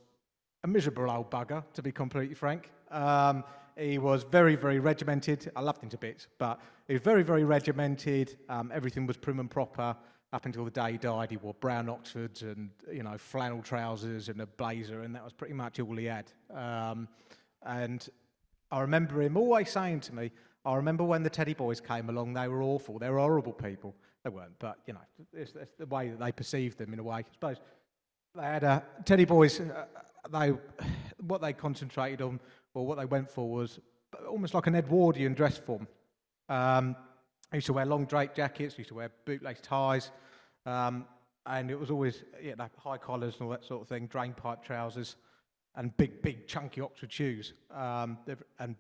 a miserable old bugger, to be completely frank. Um, he was very, very regimented. I loved him to bits, but he was very, very regimented. Um, everything was prim and proper up until the day he died. He wore brown Oxfords and you know flannel trousers and a blazer, and that was pretty much all he had. Um, and I remember him always saying to me, "I remember when the Teddy Boys came along. They were awful. They were horrible people. They weren't, but you know, it's, it's the way that they perceived them in a way. I suppose they had a Teddy Boys. Uh, they what they concentrated on, or what they went for, was almost like an Edwardian dress form. Um, used to wear long draped jackets, used to wear bootlace ties, um, and it was always yeah, like high collars and all that sort of thing, drain pipe trousers, and big, big, chunky Oxford shoes. Um, and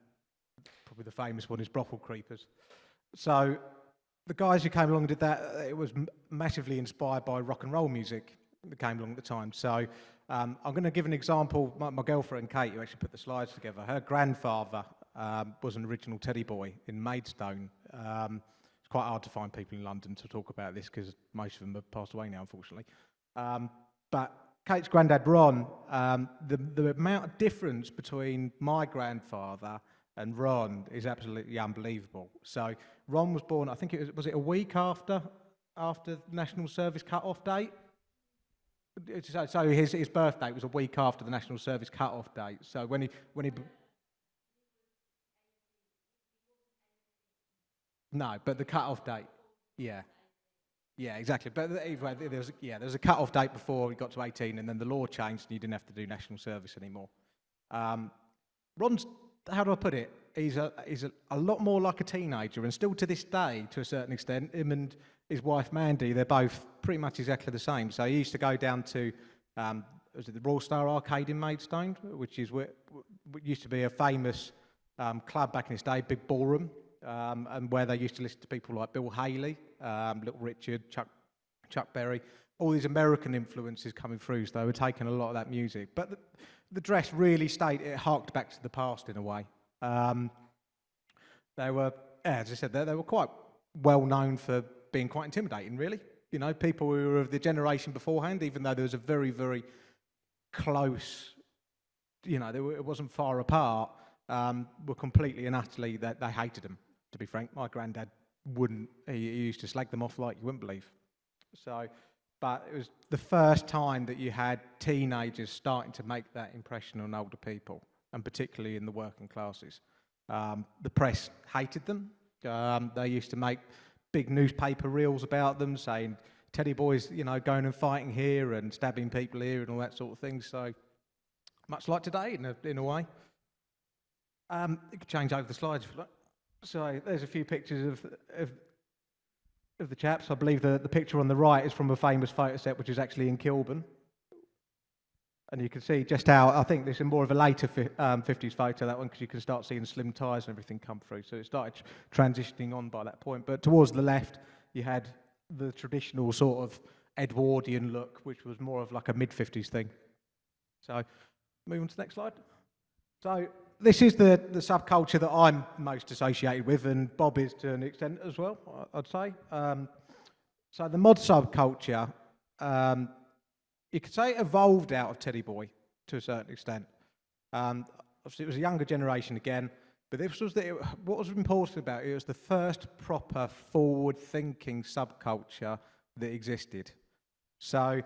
probably the famous one is brothel creepers. So the guys who came along and did that, it was massively inspired by rock and roll music that came along at the time. So um, I'm going to give an example. My, my, girlfriend Kate, who actually put the slides together, her grandfather um, was an original teddy boy in Maidstone. It's quite hard to find people in London to talk about this because most of them have passed away now, unfortunately. Um, but Kate's granddad Ron, um, the, the amount of difference between my grandfather and Ron is absolutely unbelievable. So Ron was born, I think it was, was it a week after after national service cut-off date? So his, his birthday was a week after the national service cut-off date. So when he when he no, but the cut-off date, yeah, yeah, exactly. But anyway, there was yeah, there was a cut-off date before he got to 18, and then the law changed, and you didn't have to do national service anymore. Um, Ron's how do I put it? He's a he's a, a lot more like a teenager, and still to this day, to a certain extent, him and his wife Mandy, they're both pretty much exactly the same. So he used to go down to, um, was it the Royal Star Arcade in Maidstone, which is where, used to be a famous um, club back in its day, big ballroom, um, and where they used to listen to people like Bill Haley, um, Little Richard, Chuck, Chuck Berry, all these American influences coming through. So they were taking a lot of that music. But the, the dress really stayed, it harked back to the past in a way. Um, they were, as I said, they, they were quite well known for being quite intimidating, really. You know, people who were of the generation beforehand, even though there was a very, very close, you know, were, it wasn't far apart, um, were completely and utterly that they hated them. To be frank, my granddad wouldn't. He, he used to slag them off like you wouldn't believe. So, but it was the first time that you had teenagers starting to make that impression on older people, and particularly in the working classes. Um, the press hated them. Um, they used to make big newspaper reels about them saying Teddy Boys, you know, going and fighting here and stabbing people here and all that sort of thing. So much like today, in a, in a way. Um, you could change over the slides if you like. So there's a few pictures of, of, of the chaps. I believe the, the picture on the right is from a famous photo set, which is actually in Kilburn. And you can see just how, I think this is more of a later um, 50s photo, that one, because you can start seeing slim tyres and everything come through. So it started transitioning on by that point. But towards the left, you had the traditional sort of Edwardian look, which was more of like a mid 50s thing. So move on to the next slide. So this is the, the subculture that I'm most associated with, and Bob is to an extent as well, I'd say. Um, so the mod subculture um, you could say it evolved out of Teddy Boy to a certain extent. Um, obviously, it was a younger generation again, but this was the, what was important about it. It was the first proper forward-thinking subculture that existed. So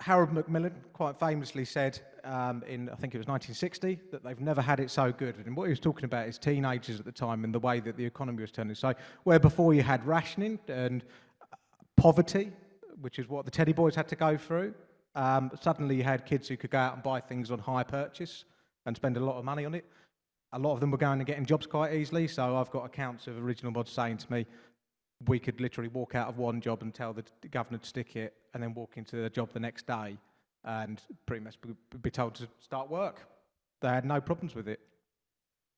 Harold Macmillan quite famously said um, in, I think it was 1960, that they've never had it so good. And what he was talking about is teenagers at the time and the way that the economy was turning. So, where before you had rationing and poverty, which is what the Teddy Boys had to go through, um, suddenly you had kids who could go out and buy things on hire purchase and spend a lot of money on it. A lot of them were going and getting jobs quite easily. So, I've got accounts of original mods saying to me, we could literally walk out of one job and tell the governor to stick it and then walk into the job the next day and pretty much be, told to start work. They had no problems with it.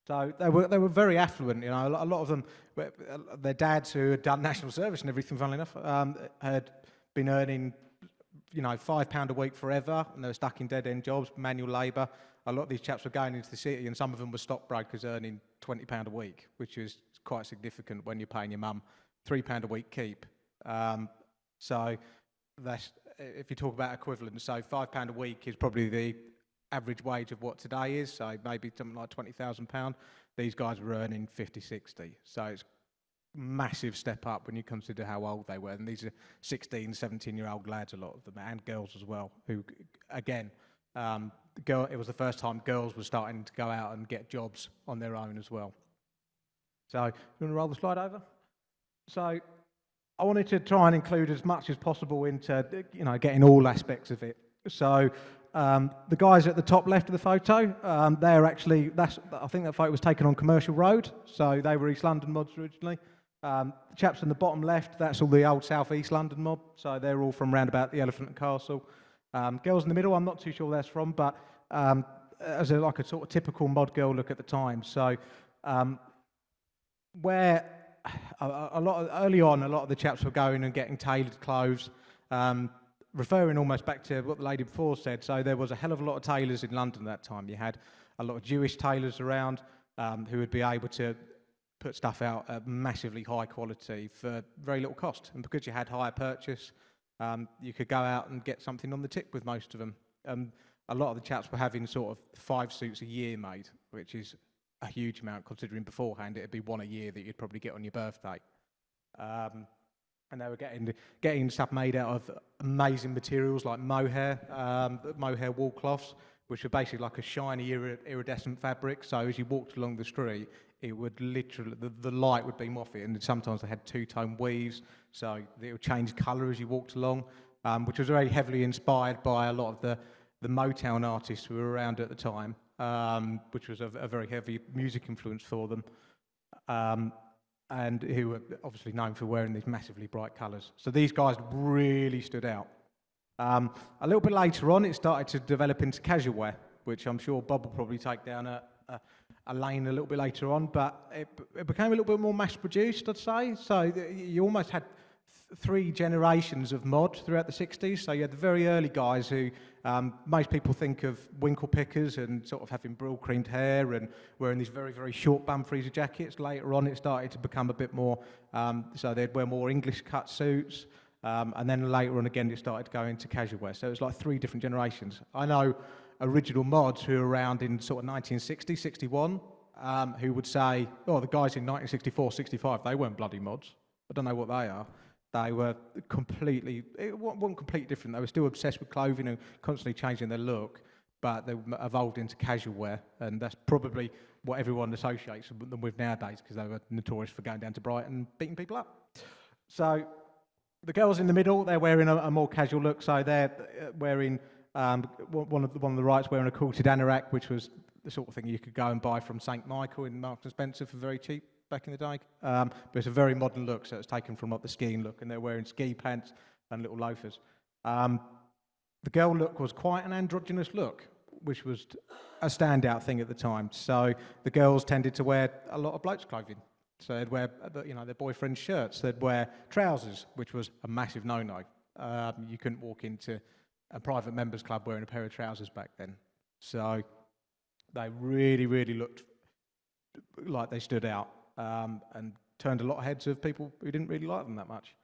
So they were, they were very affluent, you know. A lot, a lot of them, uh, their dads who had done national service and everything, funnily enough, um, had been earning, you know, five pound a week forever, and they were stuck in dead end jobs, manual labour. A lot of these chaps were going into the city, and some of them were stockbrokers earning twenty pound a week, which is quite significant when you're paying your mum three pound a week keep. Um, so that's if you talk about equivalent. So five pound a week is probably the average wage of what today is. So maybe something like twenty thousand pound. These guys were earning 50, 60. So it's massive step up when you consider how old they were. And these are 16, 17 year old lads, a lot of them, and girls as well, who, again, um, girl, it was the first time girls were starting to go out and get jobs on their own as well. So, you want to roll the slide over? So, I wanted to try and include as much as possible into, you know, getting all aspects of it. So, um, the guys at the top left of the photo, um, they're actually, that's, I think that photo was taken on Commercial Road, so they were East London mods originally. Um, the chaps on the bottom left, that's all the old South East London mob, so they're all from round about the Elephant and Castle. Um, girls in the middle, I'm not too sure where that's from, but um, as a, like a sort of typical mod girl look at the time. So, um, where a, a lot of, early on, a lot of the chaps were going and getting tailored clothes, um, referring almost back to what the lady before said. So there was a hell of a lot of tailors in London at that time. You had a lot of Jewish tailors around um, who would be able to put stuff out at massively high quality for very little cost. And because you had hire purchase, um, you could go out and get something on the tip with most of them. Um, a lot of the chaps were having sort of five suits a year made, which is a huge amount considering beforehand it'd be one a year that you'd probably get on your birthday. Um, and they were getting getting stuff made out of amazing materials like mohair, um, mohair wool cloths, which were basically like a shiny irid- iridescent fabric. So as you walked along the street, it would literally the, the light would beam off it, and sometimes they had two-tone weaves, so it would change colour as you walked along, um, which was very heavily inspired by a lot of the the Motown artists who were around at the time, um, which was a, a very heavy music influence for them. Um, and who were obviously known for wearing these massively bright colours. So these guys really stood out. Um, a little bit later on, it started to develop into casual wear, which I'm sure Bob will probably take down a, a, a lane a little bit later on, but it, it became a little bit more mass produced, I'd say. So you almost had three generations of mod throughout the 60s. So you had the very early guys who um, most people think of winkle pickers and sort of having brill creamed hair and wearing these very, very short bum freezer jackets. Later on, it started to become a bit more, um, so they'd wear more English cut suits. Um, and then later on again, it started going to casual wear. So it was like three different generations. I know original mods who were around in sort of 1960, 61, um, who would say, oh, the guys in 1964, 65, they weren't bloody mods. I don't know what they are. They were completely, it wasn't completely different. They were still obsessed with clothing and constantly changing their look, but they evolved into casual wear. And that's probably what everyone associates them with nowadays because they were notorious for going down to Brighton and beating people up. So the girls in the middle, they're wearing a, a more casual look. So they're uh, wearing, um, one of the, one of the rights wearing a quilted anorak, which was the sort of thing you could go and buy from St. Michael in Marks and Spencer for very cheap back in the day. Um, but it's a very modern look, so it's taken from like the skiing look, and they're wearing ski pants and little loafers. Um, the girl look was quite an androgynous look, which was a standout thing at the time. So the girls tended to wear a lot of blokes' clothing. So they'd wear, uh, you know, their boyfriend's shirts. They'd wear trousers, which was a massive no-no. Um, you couldn't walk into a private members club wearing a pair of trousers back then. So they really, really looked like they stood out um, and turned a lot of heads of people who didn't really like them that much.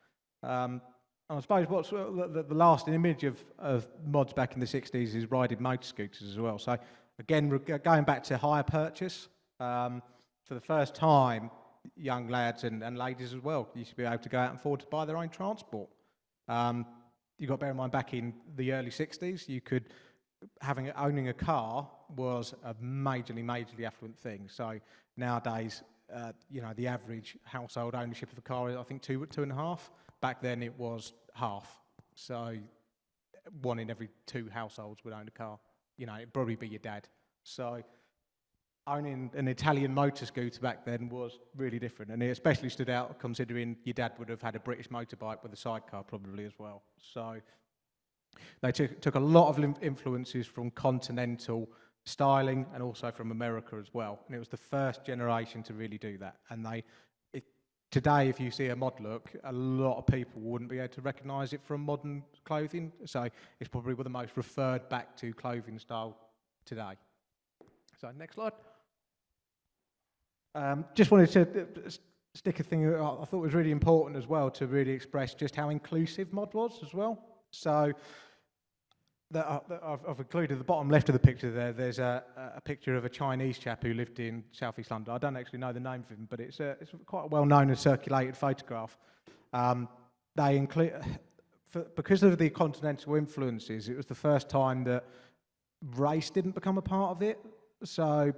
Um, and I suppose what's uh, the, the, lasting image of, of mods back in the 60s is riding motor scooters as well. So again, re- going back to hire purchase, um, for the first time, young lads and, and ladies as well used to be able to go out and afford to buy their own transport. Um, you got to bear in mind back in the early 60s, you could having owning a car was a majorly, majorly affluent thing. So nowadays, uh, you know, the average household ownership of a car is, I think, two, two and a half. Back then, it was half. So one in every two households would own a car. You know, it'd probably be your dad. So owning an Italian motor scooter back then was really different, and it especially stood out considering your dad would have had a British motorbike with a sidecar probably as well. So they took, took a lot of influences from continental styling and also from America as well. And it was the first generation to really do that. And they, it, today, if you see a mod look, a lot of people wouldn't be able to recognise it from modern clothing. So it's probably one of the most referred back to clothing style today. So next slide. Um, just wanted to uh, stick a thing I thought was really important as well to really express just how inclusive mod was as well. So that, uh, that I've, I've included the bottom left of the picture there. There's a, a picture of a Chinese chap who lived in southeast London. I don't actually know the name of him, but it's, a, it's quite a well-known and circulated photograph. Um, they include because of the continental influences. It was the first time that race didn't become a part of it. So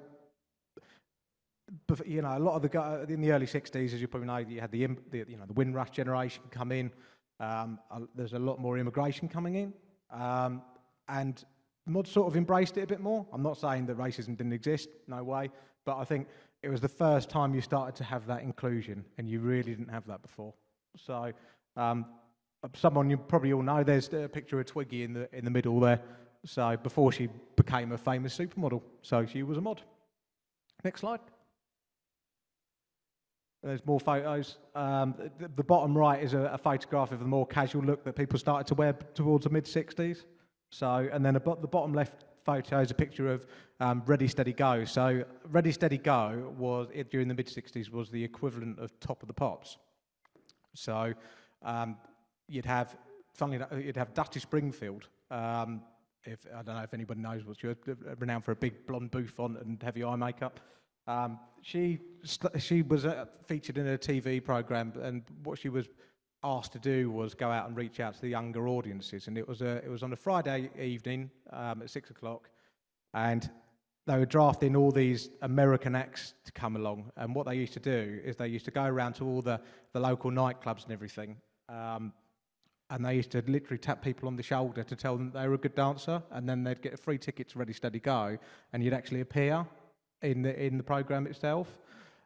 you know, a lot of the in the early '60s, as you probably know, you had the, the you know the Windrush generation come in. Um, there's a lot more immigration coming in, um, and mod sort of embraced it a bit more. I'm not saying that racism didn't exist, no way, but I think it was the first time you started to have that inclusion, and you really didn't have that before. So, um, someone you probably all know, there's a picture of Twiggy in the in the middle there. So before she became a famous supermodel, so she was a mod. Next slide. There's more photos. Um, the, the bottom right is a, a photograph of the more casual look that people started to wear towards the mid 60s. So, and then the bottom left photo is a picture of um, Ready Steady Go. So, Ready Steady Go was it, during the mid 60s was the equivalent of Top of the Pops. So, um, you'd have, funnily enough, you'd have Dusty Springfield. Um, if I don't know if anybody knows what she was, renowned for a big blonde bouffant and heavy eye makeup. Um, she she was uh, featured in a TV program, and what she was asked to do was go out and reach out to the younger audiences. And it was a it was on a Friday evening um, at six o'clock, and they were drafting all these American acts to come along. And what they used to do is they used to go around to all the the local nightclubs and everything. Um, and they used to literally tap people on the shoulder to tell them they were a good dancer, and then they'd get a free ticket to Ready Steady Go, and you'd actually appear in the in the program itself.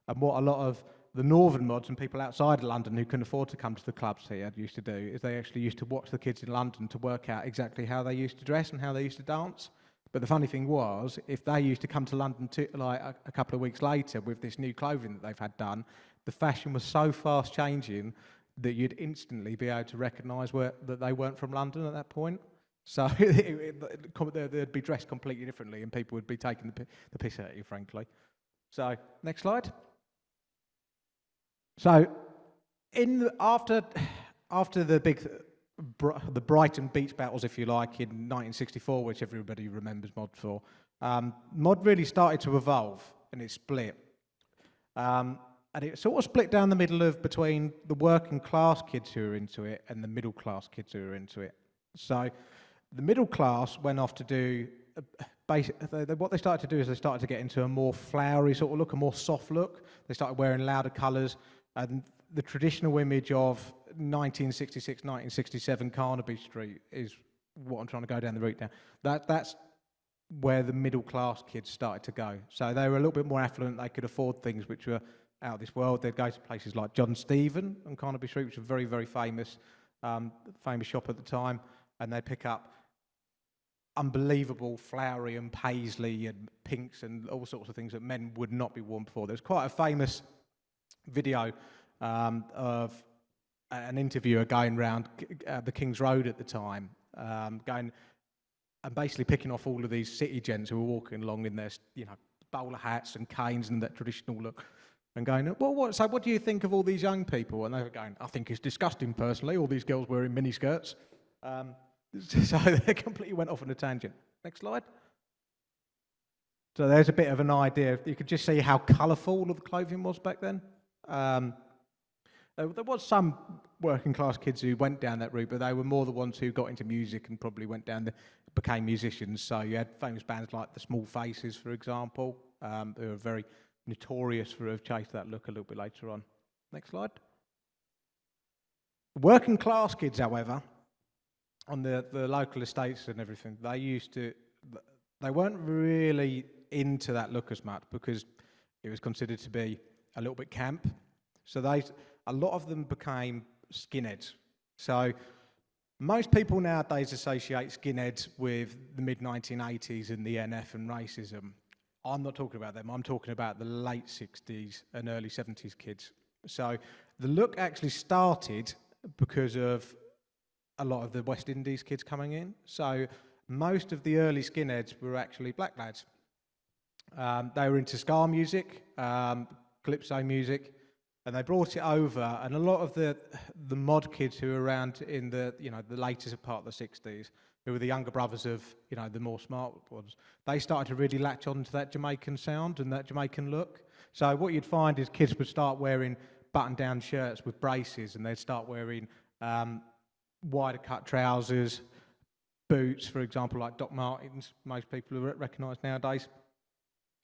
And what a lot of the northern mods and people outside of London who couldn't afford to come to the clubs here used to do is they actually used to watch the kids in London to work out exactly how they used to dress and how they used to dance. But the funny thing was, if they used to come to London to, like a, a couple of weeks later with this new clothing that they've had done, the fashion was so fast changing that you'd instantly be able to recognise that they weren't from London at that point. So they'd be dressed completely differently, and people would be taking the, the piss out of you, frankly. So next slide. So in the, after after the big the Brighton beach battles, if you like, in 1964, which everybody remembers mod for, um, mod really started to evolve and it split. Um, and it sort of split down the middle of between the working class kids who were into it and the middle class kids who were into it. So the middle class went off to do basic, what they started to do is they started to get into a more flowery sort of look, a more soft look. They started wearing louder colours, and the traditional image of 1966, 1967 Carnaby Street is what I'm trying to go down the route now. That that's where the middle class kids started to go. So they were a little bit more affluent. They could afford things which were out of this world. They'd go to places like John Stephen on Carnaby Street, which was a very, very famous, um, famous shop at the time, and they'd pick up unbelievable flowery and paisley and pinks and all sorts of things that men would not be worn before. There's quite a famous video um, of an interviewer going around uh, the King's Road at the time, um, going and basically picking off all of these city gents who were walking along in their, you know, bowler hats and canes and that traditional look, and going, well, what, so what do you think of all these young people? And they were going, I think it's disgusting personally, all these girls wearing miniskirts. Um, so they completely went off on a tangent. Next slide. So there's a bit of an idea. You could just see how colourful all of the clothing was back then. Um, There, was some working class kids who went down that route, but they were more the ones who got into music and probably went down the became musicians. So you had famous bands like the Small Faces, for example, um, who are very notorious for have chased that look a little bit later on. Next slide. Working class kids, however, on the, the local estates and everything, they used to, they weren't really into that look as much because it was considered to be a little bit camp. So they, a lot of them became skinheads. So most people nowadays associate skinheads with the mid 1980s and the NF and racism. I'm not talking about them. I'm talking about the late 60s and early 70s kids. So the look actually started because of a lot of the West Indies kids coming in. So most of the early skinheads were actually black lads. Um, they were into ska music, um, calypso music, and they brought it over. And a lot of the the mod kids who were around in the you know the latest part of the 60s, who were the younger brothers of you know the more smart ones, they started to really latch on to that Jamaican sound and that Jamaican look. So what you'd find is kids would start wearing button-down shirts with braces, and they'd start wearing um, wider cut trousers, boots, for example, like Doc Martens, most people recognise nowadays.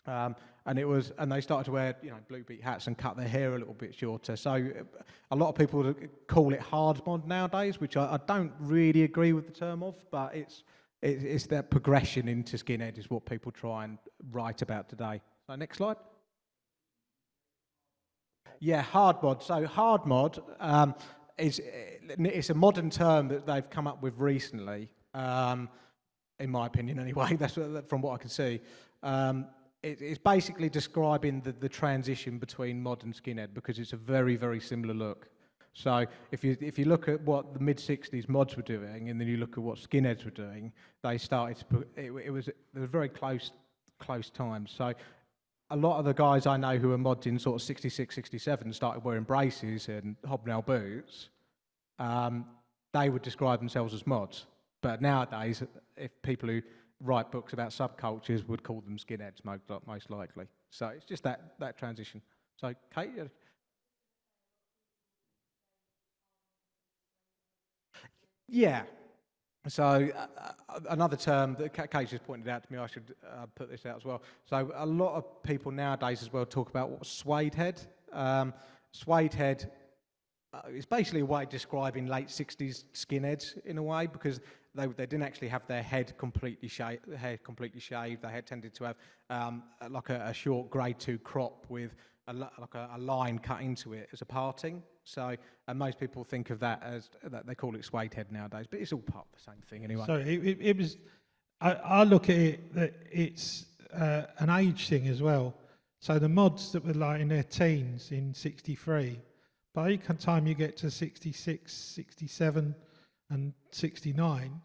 Um, and it was, and they started to wear, you know, blue beat hats and cut their hair a little bit shorter. So a lot of people call it hard mod nowadays, which I, I don't really agree with the term of, but it's it, it's that progression into skinhead is what people try and write about today. So next slide. Yeah, hard mod. So hard mod um, is it's a modern term that they've come up with recently, um, in my opinion, anyway. That's from what I can see. Um, it, it's basically describing the, the transition between mod and skinhead because it's a very, very similar look. So if you if you look at what the mid '60s mods were doing, and then you look at what skinheads were doing, they started to put it, it was was very close close times. So a lot of the guys I know who were mods in sort of 66, 67 started wearing braces and hobnail boots. Um, they would describe themselves as mods. But nowadays, if people who write books about subcultures would call them skinheads most, likely. So it's just that, that transition. So, Kate? Yeah. So uh, uh, another term that Kate just pointed out to me, I should uh, put this out as well. So a lot of people nowadays as well talk about what suede head. Um, suede head uh, is basically a way of describing late 60s skinheads in a way because they, they didn't actually have their head completely shaved, hair completely shaved. They had tended to have um, like a, a, short grade two crop with a, like a, a, line cut into it as a parting. So, and most people think of that as that they call it suede head nowadays, but it's all part of the same thing anyway. So it, it, it was. I, I, look at it that it's uh, an age thing as well. So the mods that were like in their teens in '63, by the time you get to 66, 67 and 69,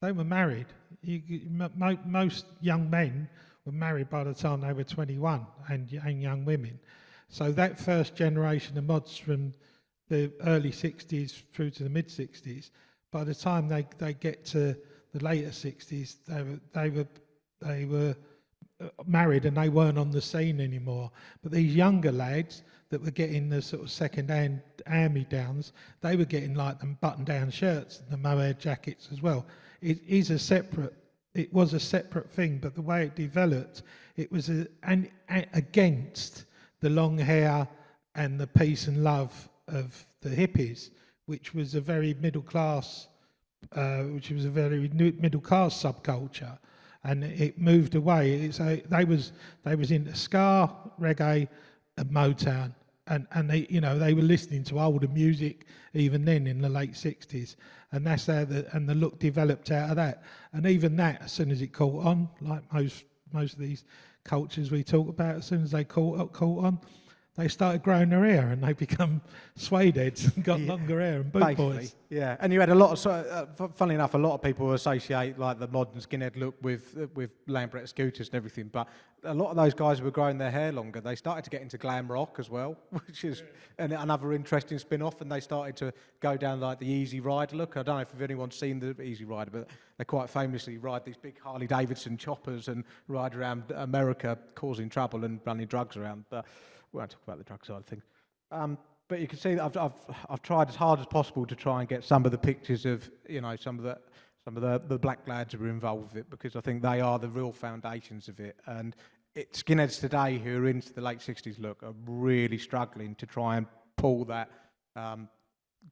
they were married. You, mo- most young men were married by the time they were 21, and, and young women. So that first generation of mods from the early 60s through to the mid 60s, by the time they, they get to the later 60s, they were, they were, they were married and they weren't on the scene anymore. But these younger lads that were getting the sort of second-hand hand-me-downs, they were getting like the button-down shirts and the mohair jackets as well. It is a separate, it was a separate thing, but the way it developed, it was a, an, a, against the long hair and the peace and love of the hippies, which was a very middle class, uh, which was a very middle class subculture and it moved away. It's a, they was they was into ska, reggae, and Motown, and and they you know they were listening to older music even then in the late sixties, and that's how the and the look developed out of that. And even that, as soon as it caught on, like most most of these cultures we talk about, as soon as they caught caught on, they started growing their hair and they become suede heads and got yeah, longer hair and boot basically, boys. Yeah, and you had a lot of, uh, funnily enough, a lot of people associate like the modern skinhead look with uh, with Lambretta scooters and everything, but a lot of those guys who were growing their hair longer, they started to get into glam rock as well, which is yeah. another interesting spin-off, and they started to go down like the Easy Rider look. I don't know if anyone's seen the Easy Rider, but they quite famously ride these big Harley Davidson choppers and ride around America causing trouble and running drugs around. But we won't talk about the drug side of things. Um, but you can see that I've, I've, I've tried as hard as possible to try and get some of the pictures of, you know, some of the, some of the, the black lads who were involved with it because I think they are the real foundations of it. And it, skinheads today who are into the late 60s look are really struggling to try and pull that, um,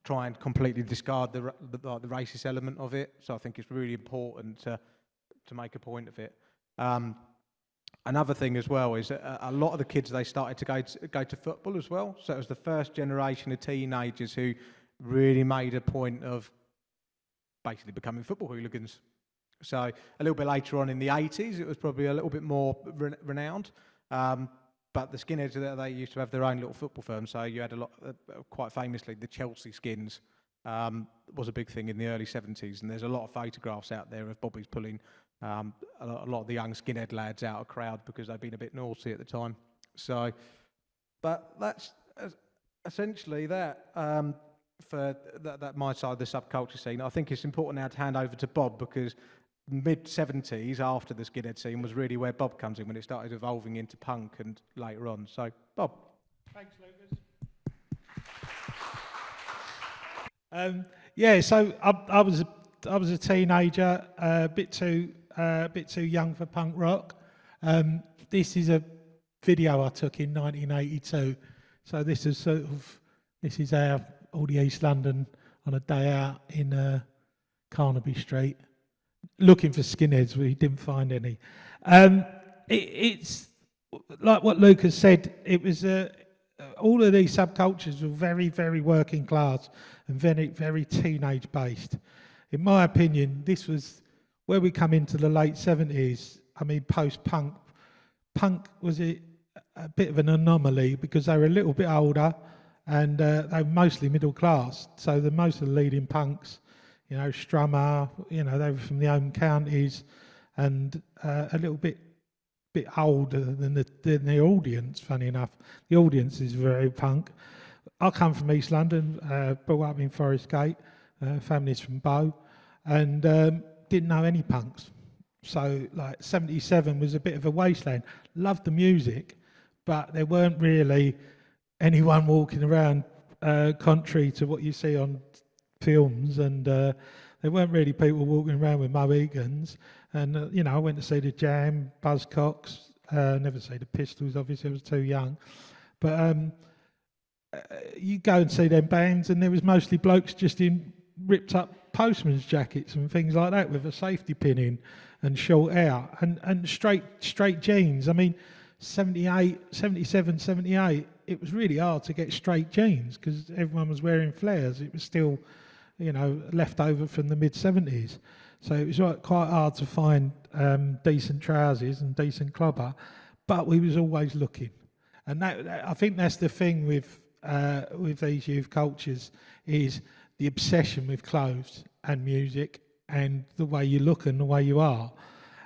try and completely discard the, the, the racist element of it. So I think it's really important to, to make a point of it. Um, another thing as well is a, a lot of the kids they started to go to, go to football as well. So it was the first generation of teenagers who really made a point of basically becoming football hooligans. So a little bit later on in the 80s, it was probably a little bit more re- renowned. Um, but the skinheads, they- they used to have their own little football firm. So you had a lot, uh, quite famously, the Chelsea Skins um, was a big thing in the early 70s. And there's a lot of photographs out there of Bobby's pulling um, a, lot, of the young skinhead lads out of crowd because they'd been a bit naughty at the time. So, but that's essentially that um, for that, that my side of the subculture scene. I think it's important now to hand over to Bob because mid 70s after the skinhead scene was really where Bob comes in when it started evolving into punk and later on. So, Bob. Thanks, Lucas. Um, yeah, so I, I was a, I was a teenager, uh, a bit too uh, a bit too young for punk rock. Um, this is a video I took in 1982. So this is sort of this is our all the East London on a day out in uh, Carnaby Street, looking for skinheads. We didn't find any. Um, it, it's like what Lucas said. It was uh, all of these subcultures were very, very working class and very, very teenage based. In my opinion, this was where we come into the late 70s. I mean, post punk. Punk was a, a bit of an anomaly because they were a little bit older and uh, they were mostly middle class. So the most of the leading punks, you know, Strummer, you know, they were from the home counties and uh, a little bit bit older than the, than the audience, funny enough. The audience is very punk. I come from East London, uh, brought up in Forest Gate, uh, family's from Bow, and um, didn't know any punks. So, like, 77 was a bit of a wasteland. Loved the music, but there weren't really anyone walking around uh, contrary to what you see on films, and uh, there weren't really people walking around with Mohicans. And, uh, you know, I went to see the Jam, Buzzcocks, uh, never see the Pistols, obviously, I was too young. But um, uh, you go and see them bands, and there was mostly blokes just in ripped up postman's jackets and things like that with a safety pin in and short hair and, and straight straight jeans. I mean, 78, 77, 78, it was really hard to get straight jeans because everyone was wearing flares. It was still, you know, left over from the mid 70s. So it was quite hard to find um, decent trousers and decent clobber, but we was always looking. And that- I think that's the thing with uh, with these youth cultures is the obsession with clothes and music and the way you look and the way you are.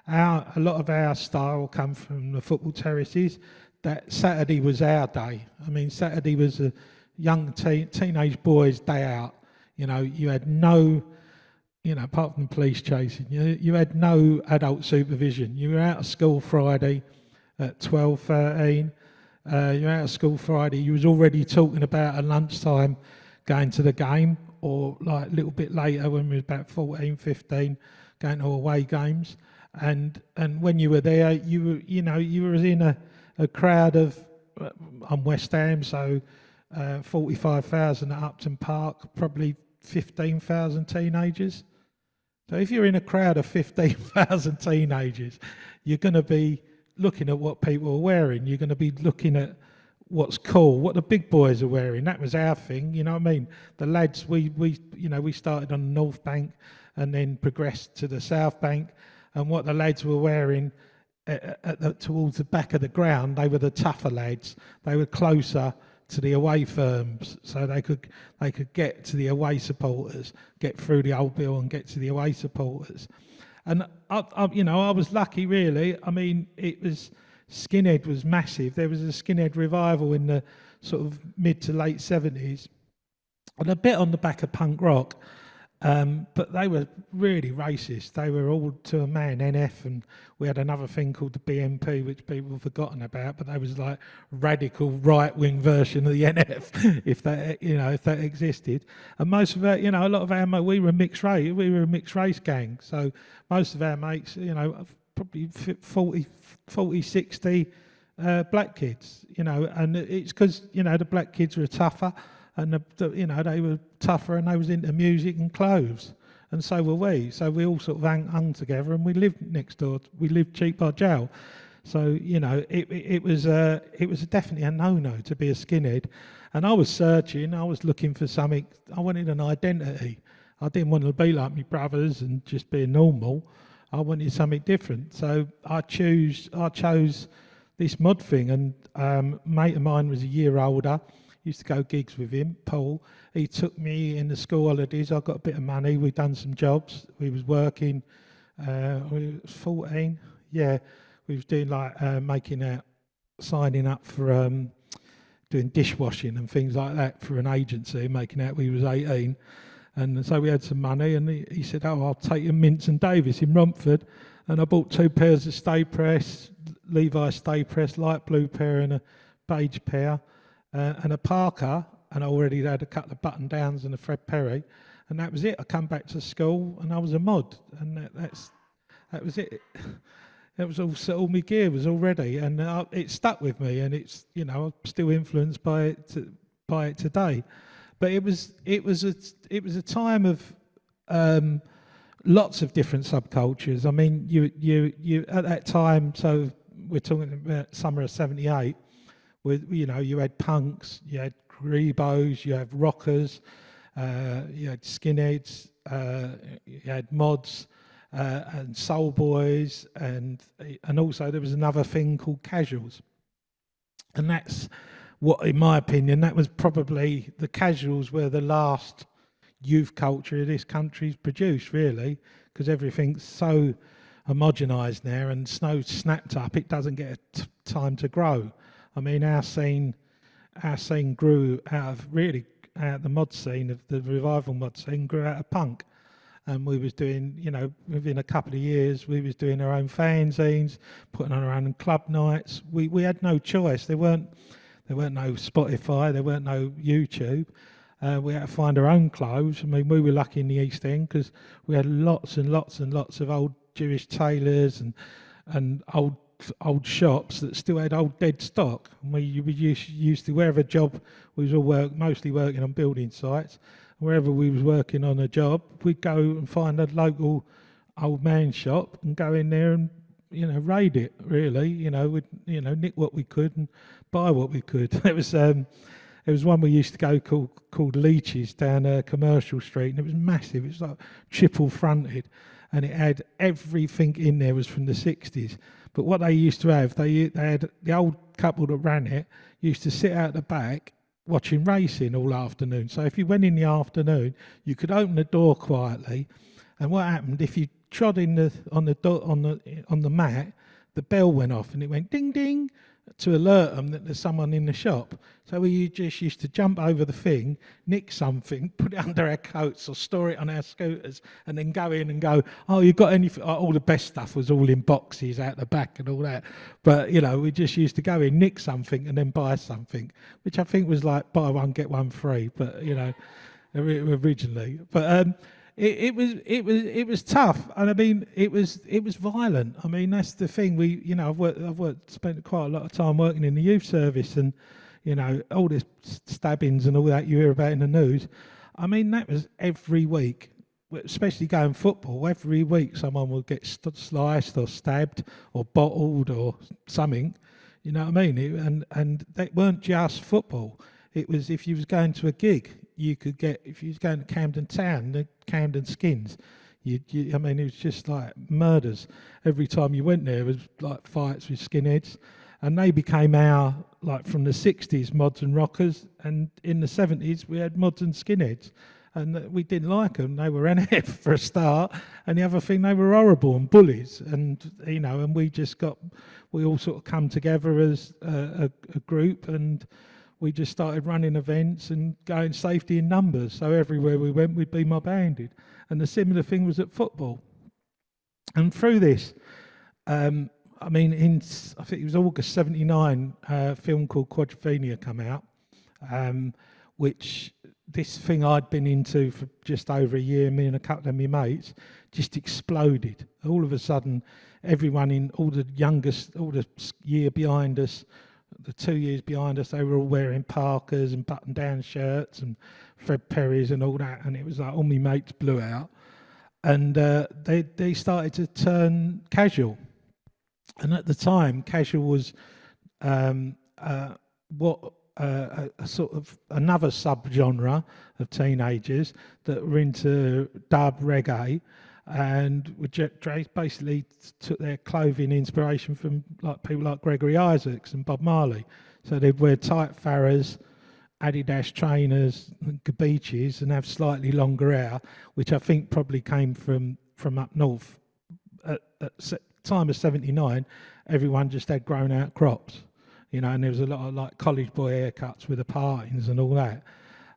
Our, a lot of our style come from the football terraces. That Saturday was our day. I mean, Saturday was a young teen, teenage boys' day out. You know, you had no, you know, apart from police chasing you, you had no adult supervision. You were out of school Friday at 12, 13. Uh, you're out of school Friday. You was already talking about at lunchtime going to the game, or like a little bit later when we were about 14, 15, going to away games. And and when you were there, you were you know you were in a, a crowd of uh, I'm West Ham, so uh, 45,000 at Upton Park, probably 15,000 teenagers. So if you're in a crowd of 15,000 teenagers, you're going to be looking at what people are wearing. You're going to be looking at what's cool, what the big boys are wearing. That was our thing, you know what I mean? The lads, we, we you know, we started on the North Bank and then progressed to the South Bank. And what the lads were wearing at, at the, towards the back of the ground, they were the tougher lads. They were closer to the away firms, so they could they could get to the away supporters, get through the old bill, and get to the away supporters. And I, I, you know, I was lucky, really. I mean, it was skinhead was massive. There was a skinhead revival in the sort of mid to late seventies, and a bit on the back of punk rock. Um, but they were really racist. They were all to a man, NF, and we had another thing called the BNP, which people have forgotten about. But they was like radical right-wing version of the NF, if that you know if that existed. And most of our, you know, a lot of our we were mixed race. We were a mixed race gang. So most of our mates, you know, probably f- 40, 40 60 uh, black kids. You know, and it's because you know the black kids were tougher and the, the, you know they were tougher and they was into music and clothes and so were we. So we all sort of hung, hung together and we lived next door we lived cheap by jail. So you know it, it, it was uh, it was definitely a no-no to be a skinhead. And i was searching i was looking for something i wanted an identity. I didn't want to be like my brothers and just be normal i wanted something different so i choose i chose this mud thing and um, mate of mine was a year older used to go gigs with him, Paul. He took me in the school holidays. I got a bit of money. We'd done some jobs. We was working. Uh, we was 14. Yeah, we was doing like uh, making out, signing up for um, doing dishwashing and things like that for an agency, making out we was 18. And so we had some money, and he, he said, "Oh, I'll take you Mints and Davis in Romford." And I bought two pairs of stay press, Levi stay press, light blue pair and a beige pair uh, and a parka, and I already had a couple of button downs and a Fred Perry, and that was it. I come back to school and I was a mod, and that, that's that was it. That was all, so all my gear was all ready, and uh, it stuck with me, and it's you know I'm still influenced by it to, by it today. But it was it was a it was a time of um, lots of different subcultures. I mean, you you you at that time, so we're talking about summer of '78 with you know you had punks, you had grebos, you had rockers, uh, you had skinheads, uh, you had mods. Uh, and soul boys, and and also there was another thing called casuals, and that's what, in my opinion, that was probably the casuals were the last youth culture this country's produced, really, because everything's so homogenised now and snow snapped up, it doesn't get t- time to grow. I mean, our scene, our scene grew out of really out of the mod scene of the revival mod scene grew out of punk, and we was doing, you know, within a couple of years, we was doing our own fanzines, putting on our own club nights. We we had no choice. There weren't there weren't no Spotify, there weren't no YouTube. Uh, we had to find our own clothes. I mean, we were lucky in the East End because we had lots and lots and lots of old Jewish tailors and and old old shops that still had old dead stock. And we, we used, used to, wherever job, we was all work, mostly working on building sites. Wherever we was working on a job, we'd go and find a local old man shop and go in there and, you know, raid it, really. You know, we'd, you know, nick what we could and buy what we could. It was, um, there was one we used to go called called Leeches down uh, Commercial Street, and it was massive. It was like triple fronted, and it had everything in there was from the 60s. But what they used to have, they, they had the old couple that ran it used to sit out the back watching racing all afternoon. So if you went in the afternoon, you could open the door quietly, and what happened if you trod in the on the do- on the on the mat, the bell went off and it went ding ding to alert them that there's someone in the shop. So we just used to jump over the thing, nick something, put it under our coats or store it on our scooters, and then go in and go, oh, you got anything? Oh, all the best stuff was all in boxes out the back and all that. But, you know, we just used to go in, nick something, and then buy something, which I think was like buy one, get one free, but, you know, originally. But, um, it, it was it was it was tough, and I mean it was it was violent. I mean that's the thing. We you know I've worked I've worked spent quite a lot of time working in the youth service, and you know all the stabbings and all that you hear about in the news. I mean that was every week, especially going football. Every week someone would get sliced or stabbed or bottled or something. You know what I mean? It, and and they weren't just football. It was if you was going to a gig, you could get if you was going to Camden Town, the Camden Skins. You, you, I mean, it was just like murders. Every time you went there, it was like fights with skinheads, and they became our like from the '60s mods and rockers, and in the '70s we had mods and skinheads, and uh, we didn't like them. They were NF for a start, and the other thing they were horrible and bullies, and you know, and we just got we all sort of come together as a, a, a group and we just started running events and going safety in numbers. So everywhere we went, we'd be mob handed. And the similar thing was at football. And through this, um, I mean, in I think it was August '79, a film called Quadrophenia come out, um, which this thing I'd been into for just over a year, me and a couple of my mates, just exploded. All of a sudden, everyone in all the youngest, all the year behind us, the two years behind us, they were all wearing parkas and button-down shirts and Fred Perry's and all that, and it was like all my mates blew out, and uh, they they started to turn casual, and at the time, casual was um, uh, what uh, a, a sort of another subgenre of teenagers that were into dub reggae and basically took their clothing inspiration from like people like Gregory Isaacs and Bob Marley. So they'd wear tight Farahs, Adidas trainers, and Gabiccis, and have slightly longer hair, which I think probably came from from up north. At, at time of '79, everyone just had grown out crops, you know, and there was a lot of like college boy haircuts with the partings and all that.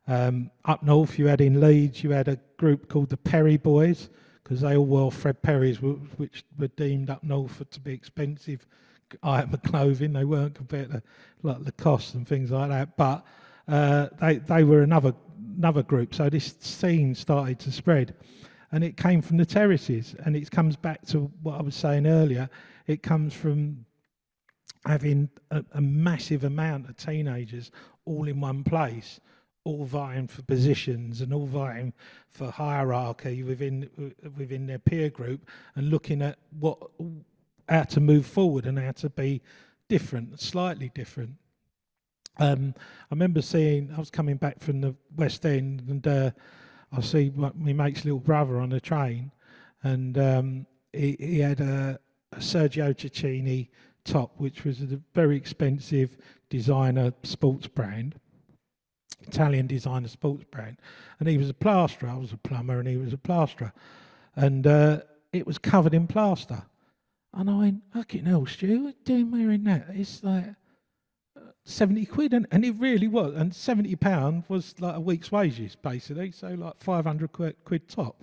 Um, up north, you had in Leeds, you had a group called the Perry Boys because they all wore Fred Perry's, which were deemed up north for, to be expensive item of clothing. They weren't compared to like the costs and things like that, but uh, they they were another another group. So this scene started to spread, and it came from the terraces, and it comes back to what I was saying earlier. It comes from having a, a massive amount of teenagers all in one place, all vying for positions and all vying for hierarchy within within their peer group, and looking at what how to move forward and how to be different, slightly different. Um, I remember seeing I was coming back from the West End and uh, I see my, my mate's little brother on the train, and um, he, he had a, a Sergio Tacchini top, which was a very expensive designer sports brand, Italian designer sports brand, and he was a plasterer. I was a plumber, and he was a plasterer, and uh, it was covered in plaster. And I went, fucking hell, Stu, doing wearing that? It's like uh, 70 quid, and, and it really was. And 70 pound was like a week's wages, basically. So like 500 quid, quid top.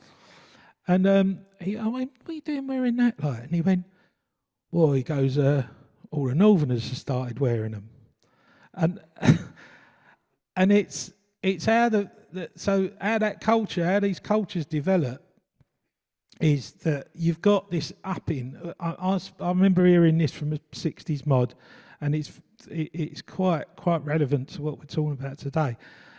And um, he, I went, what are you doing wearing that? Like, and he went, well, he goes, uh, all the Northerners have started wearing them. And, and it's, it's how the, the, so how that culture, how these cultures develop is that you've got this upping. I remember hearing this from a '60s mod, and it's it, it's quite quite relevant to what we're talking about today.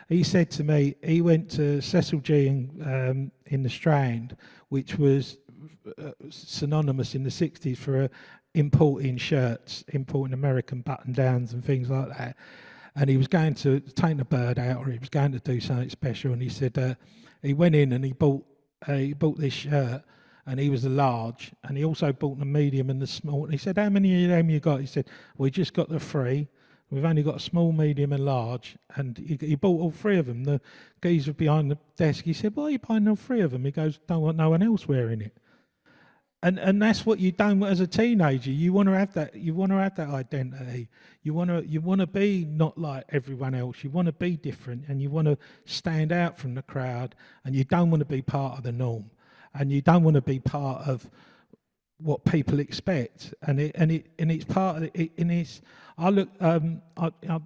He said to me he went to Cecil Gee in, um, in the Strand, which was uh, synonymous in the '60s for uh, importing shirts, importing American button downs and things like that. And he was going to take the bird out, or he was going to do something special. And he said uh, he went in and he bought uh, he bought this shirt and he was a large and he also bought the medium and the small and he said how many of them you got? He said we just got the three. We've only got a small medium and large and he, he bought all three of them. The geezer behind the desk he said why are you buying all three of them? He goes don't want no one else wearing it and and that's what you don't as a teenager. You want to have that you want to have that identity. You want to you want to be not like everyone else. You want to be different and you want to stand out from the crowd and you don't want to be part of the norm. And you don't want to be part of what people expect. And it and it and it's part of it and it's I look um I I,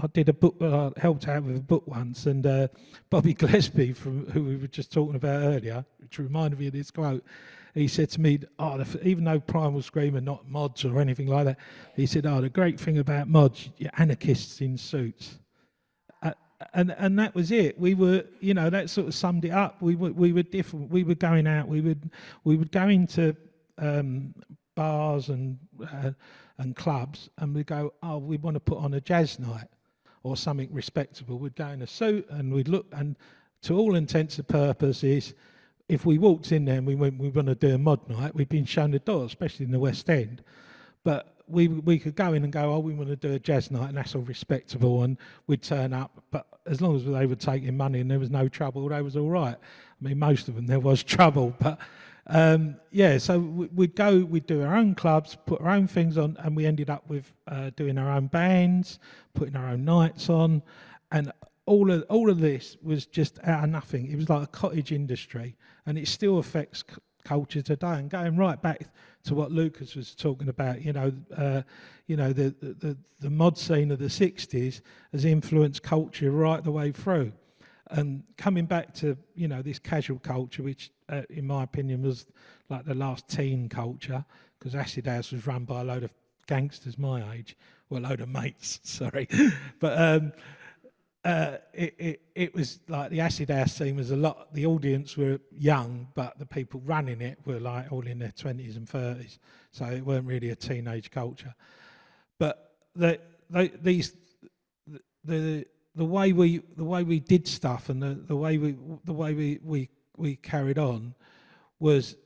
I did a book i helped out with a book once and uh, Bobby Gillespie from who we were just talking about earlier which reminded me of this quote he said to me oh even though Primal Scream are not mods or anything like that he said oh the great thing about mods you're anarchists in suits and and that was it. We were, you know, that sort of summed it up. We were we were different. We were going out. We would we would go into um, bars and uh, and clubs, and we go, oh, we want to put on a jazz night or something respectable. We'd go in a suit and we'd look, and to all intents and purposes, if we walked in there and we went, we want to do a mod night, we'd been shown the door, especially in the West End. But we we could go in and go, oh, we want to do a jazz night, and that's all respectable, and we'd turn up. But as long as they were taking money and there was no trouble, they was all right. I mean, most of them there was trouble, but Um, yeah, so we- we'd go, we'd do our own clubs, put our own things on, and we ended up with uh, doing our own bands, putting our own nights on, and all of all of this was just out of nothing. It was like a cottage industry, and it still affects c- culture today. And going right back to what Lucas was talking about, you know, uh, you know, the, the the mod scene of the '60s has influenced culture right the way through. And coming back to you know this casual culture, which uh, in my opinion was like the last teen culture, because Acid House was run by a load of gangsters my age, well, a load of mates, sorry, but um, uh, it, it it was like the Acid House scene was a lot. The audience were young, but the people running it were like all in their twenties and thirties, so it weren't really a teenage culture. But the, they, these the, the the way we the way we did stuff and the, the way we the way we, we we carried on was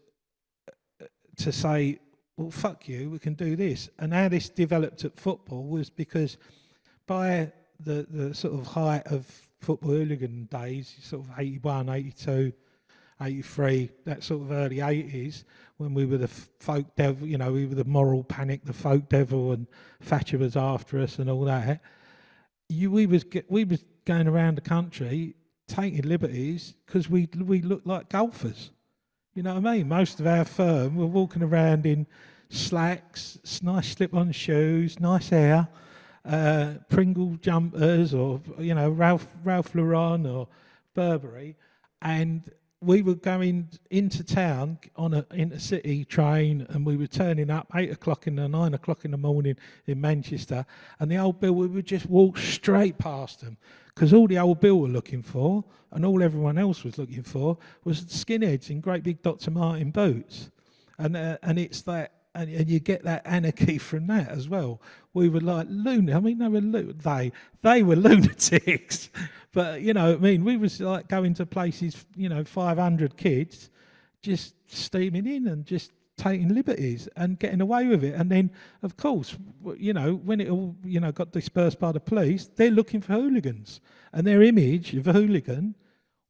uh, to say, well, fuck you, we can do this. And how this developed at football was because by the, the sort of height of football hooligan days, sort of 81, 82, 83, that sort of early 80s, when we were the folk devil, you know, we were the moral panic, the folk devil, and Thatcher was after us and all that you, we was we was going around the country taking liberties because we we looked like golfers. You know what I mean? Most of our firm were walking around in slacks, nice slip-on shoes, nice hair, uh, Pringle jumpers, or you know Ralph Ralph Lauren or Burberry, and we were going into town on a intercity train and we were turning up eight o'clock in the nine o'clock in the morning in Manchester and the old bill we would just walk straight past them because all the old bill were looking for and all everyone else was looking for was skinheads in great big Dr. Martin boots and uh, and it's that and, and you get that anarchy from that as well. We were like lunatic. I mean, they were lu- they they were lunatics, but you know, I mean, we was like going to places, you know, five hundred kids, just steaming in and just taking liberties and getting away with it. And then, of course, you know, when it all you know got dispersed by the police, they're looking for hooligans, and their image of a hooligan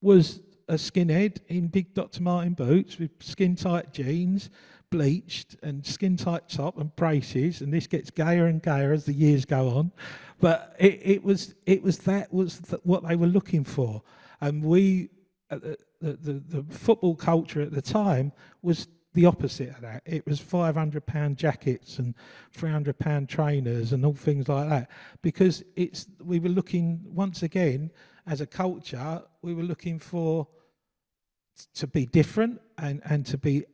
was a skinhead in big Dr. Martin boots with skin tight jeans, bleached and skin tight top and braces, and this gets gayer and gayer as the years go on. But it, it was it was that was what they were looking for, and we the, the the football culture at the time was the opposite of that. It was five hundred pound jackets and three hundred pound trainers and all things like that because it's we were looking once again as a culture we were looking for to be different and, and to be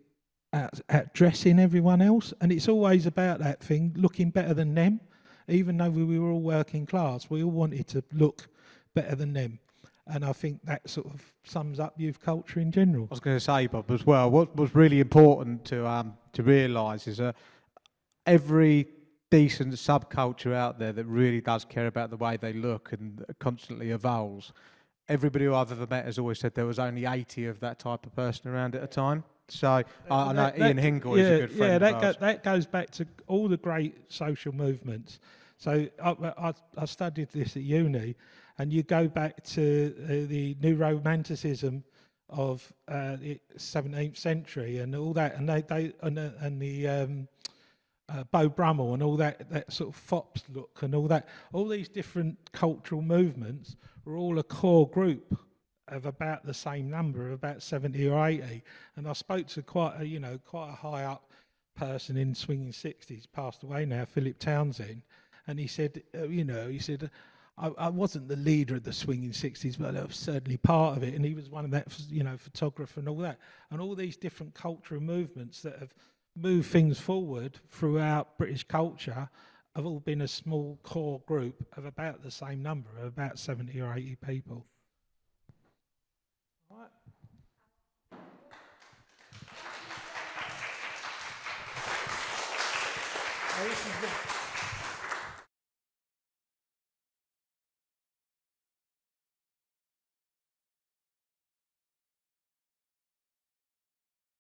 out, outdressing everyone else. And it's always about that thing, looking better than them. Even though we were all working class, we all wanted to look better than them. And I think that sort of sums up youth culture in general. I was going to say, Bob, as well. What was really important to um, to realise is that every decent subculture out there that really does care about the way they look and constantly evolves. Everybody who I've ever met has always said there was only 80 of that type of person around at a time. So I, I know That- Ian Hingle yeah, is a good friend Yeah, of that, ours. go, that goes back to all the great social movements. So I, I, I studied this at uni, and you go back to uh, the new romanticism of uh, the 17th century and all that, and they, they and, the- and the um, uh, Beau Brummell and all that, that sort of fops look and all that. All these different cultural movements were all a core group of about the same number, of about 70 or 80. And I spoke to quite a, you know, quite a high up person in swinging 60s, passed away now, Philip Townsend. And he said, uh, you know, he said, I, I wasn't the leader of the swinging 60s, but I was certainly part of it. And he was one of that, you know, photographer and all that. And all these different cultural movements that have moved things forward throughout British culture have all been a small core group of about the same number, of about 70 or 80 people. Is the-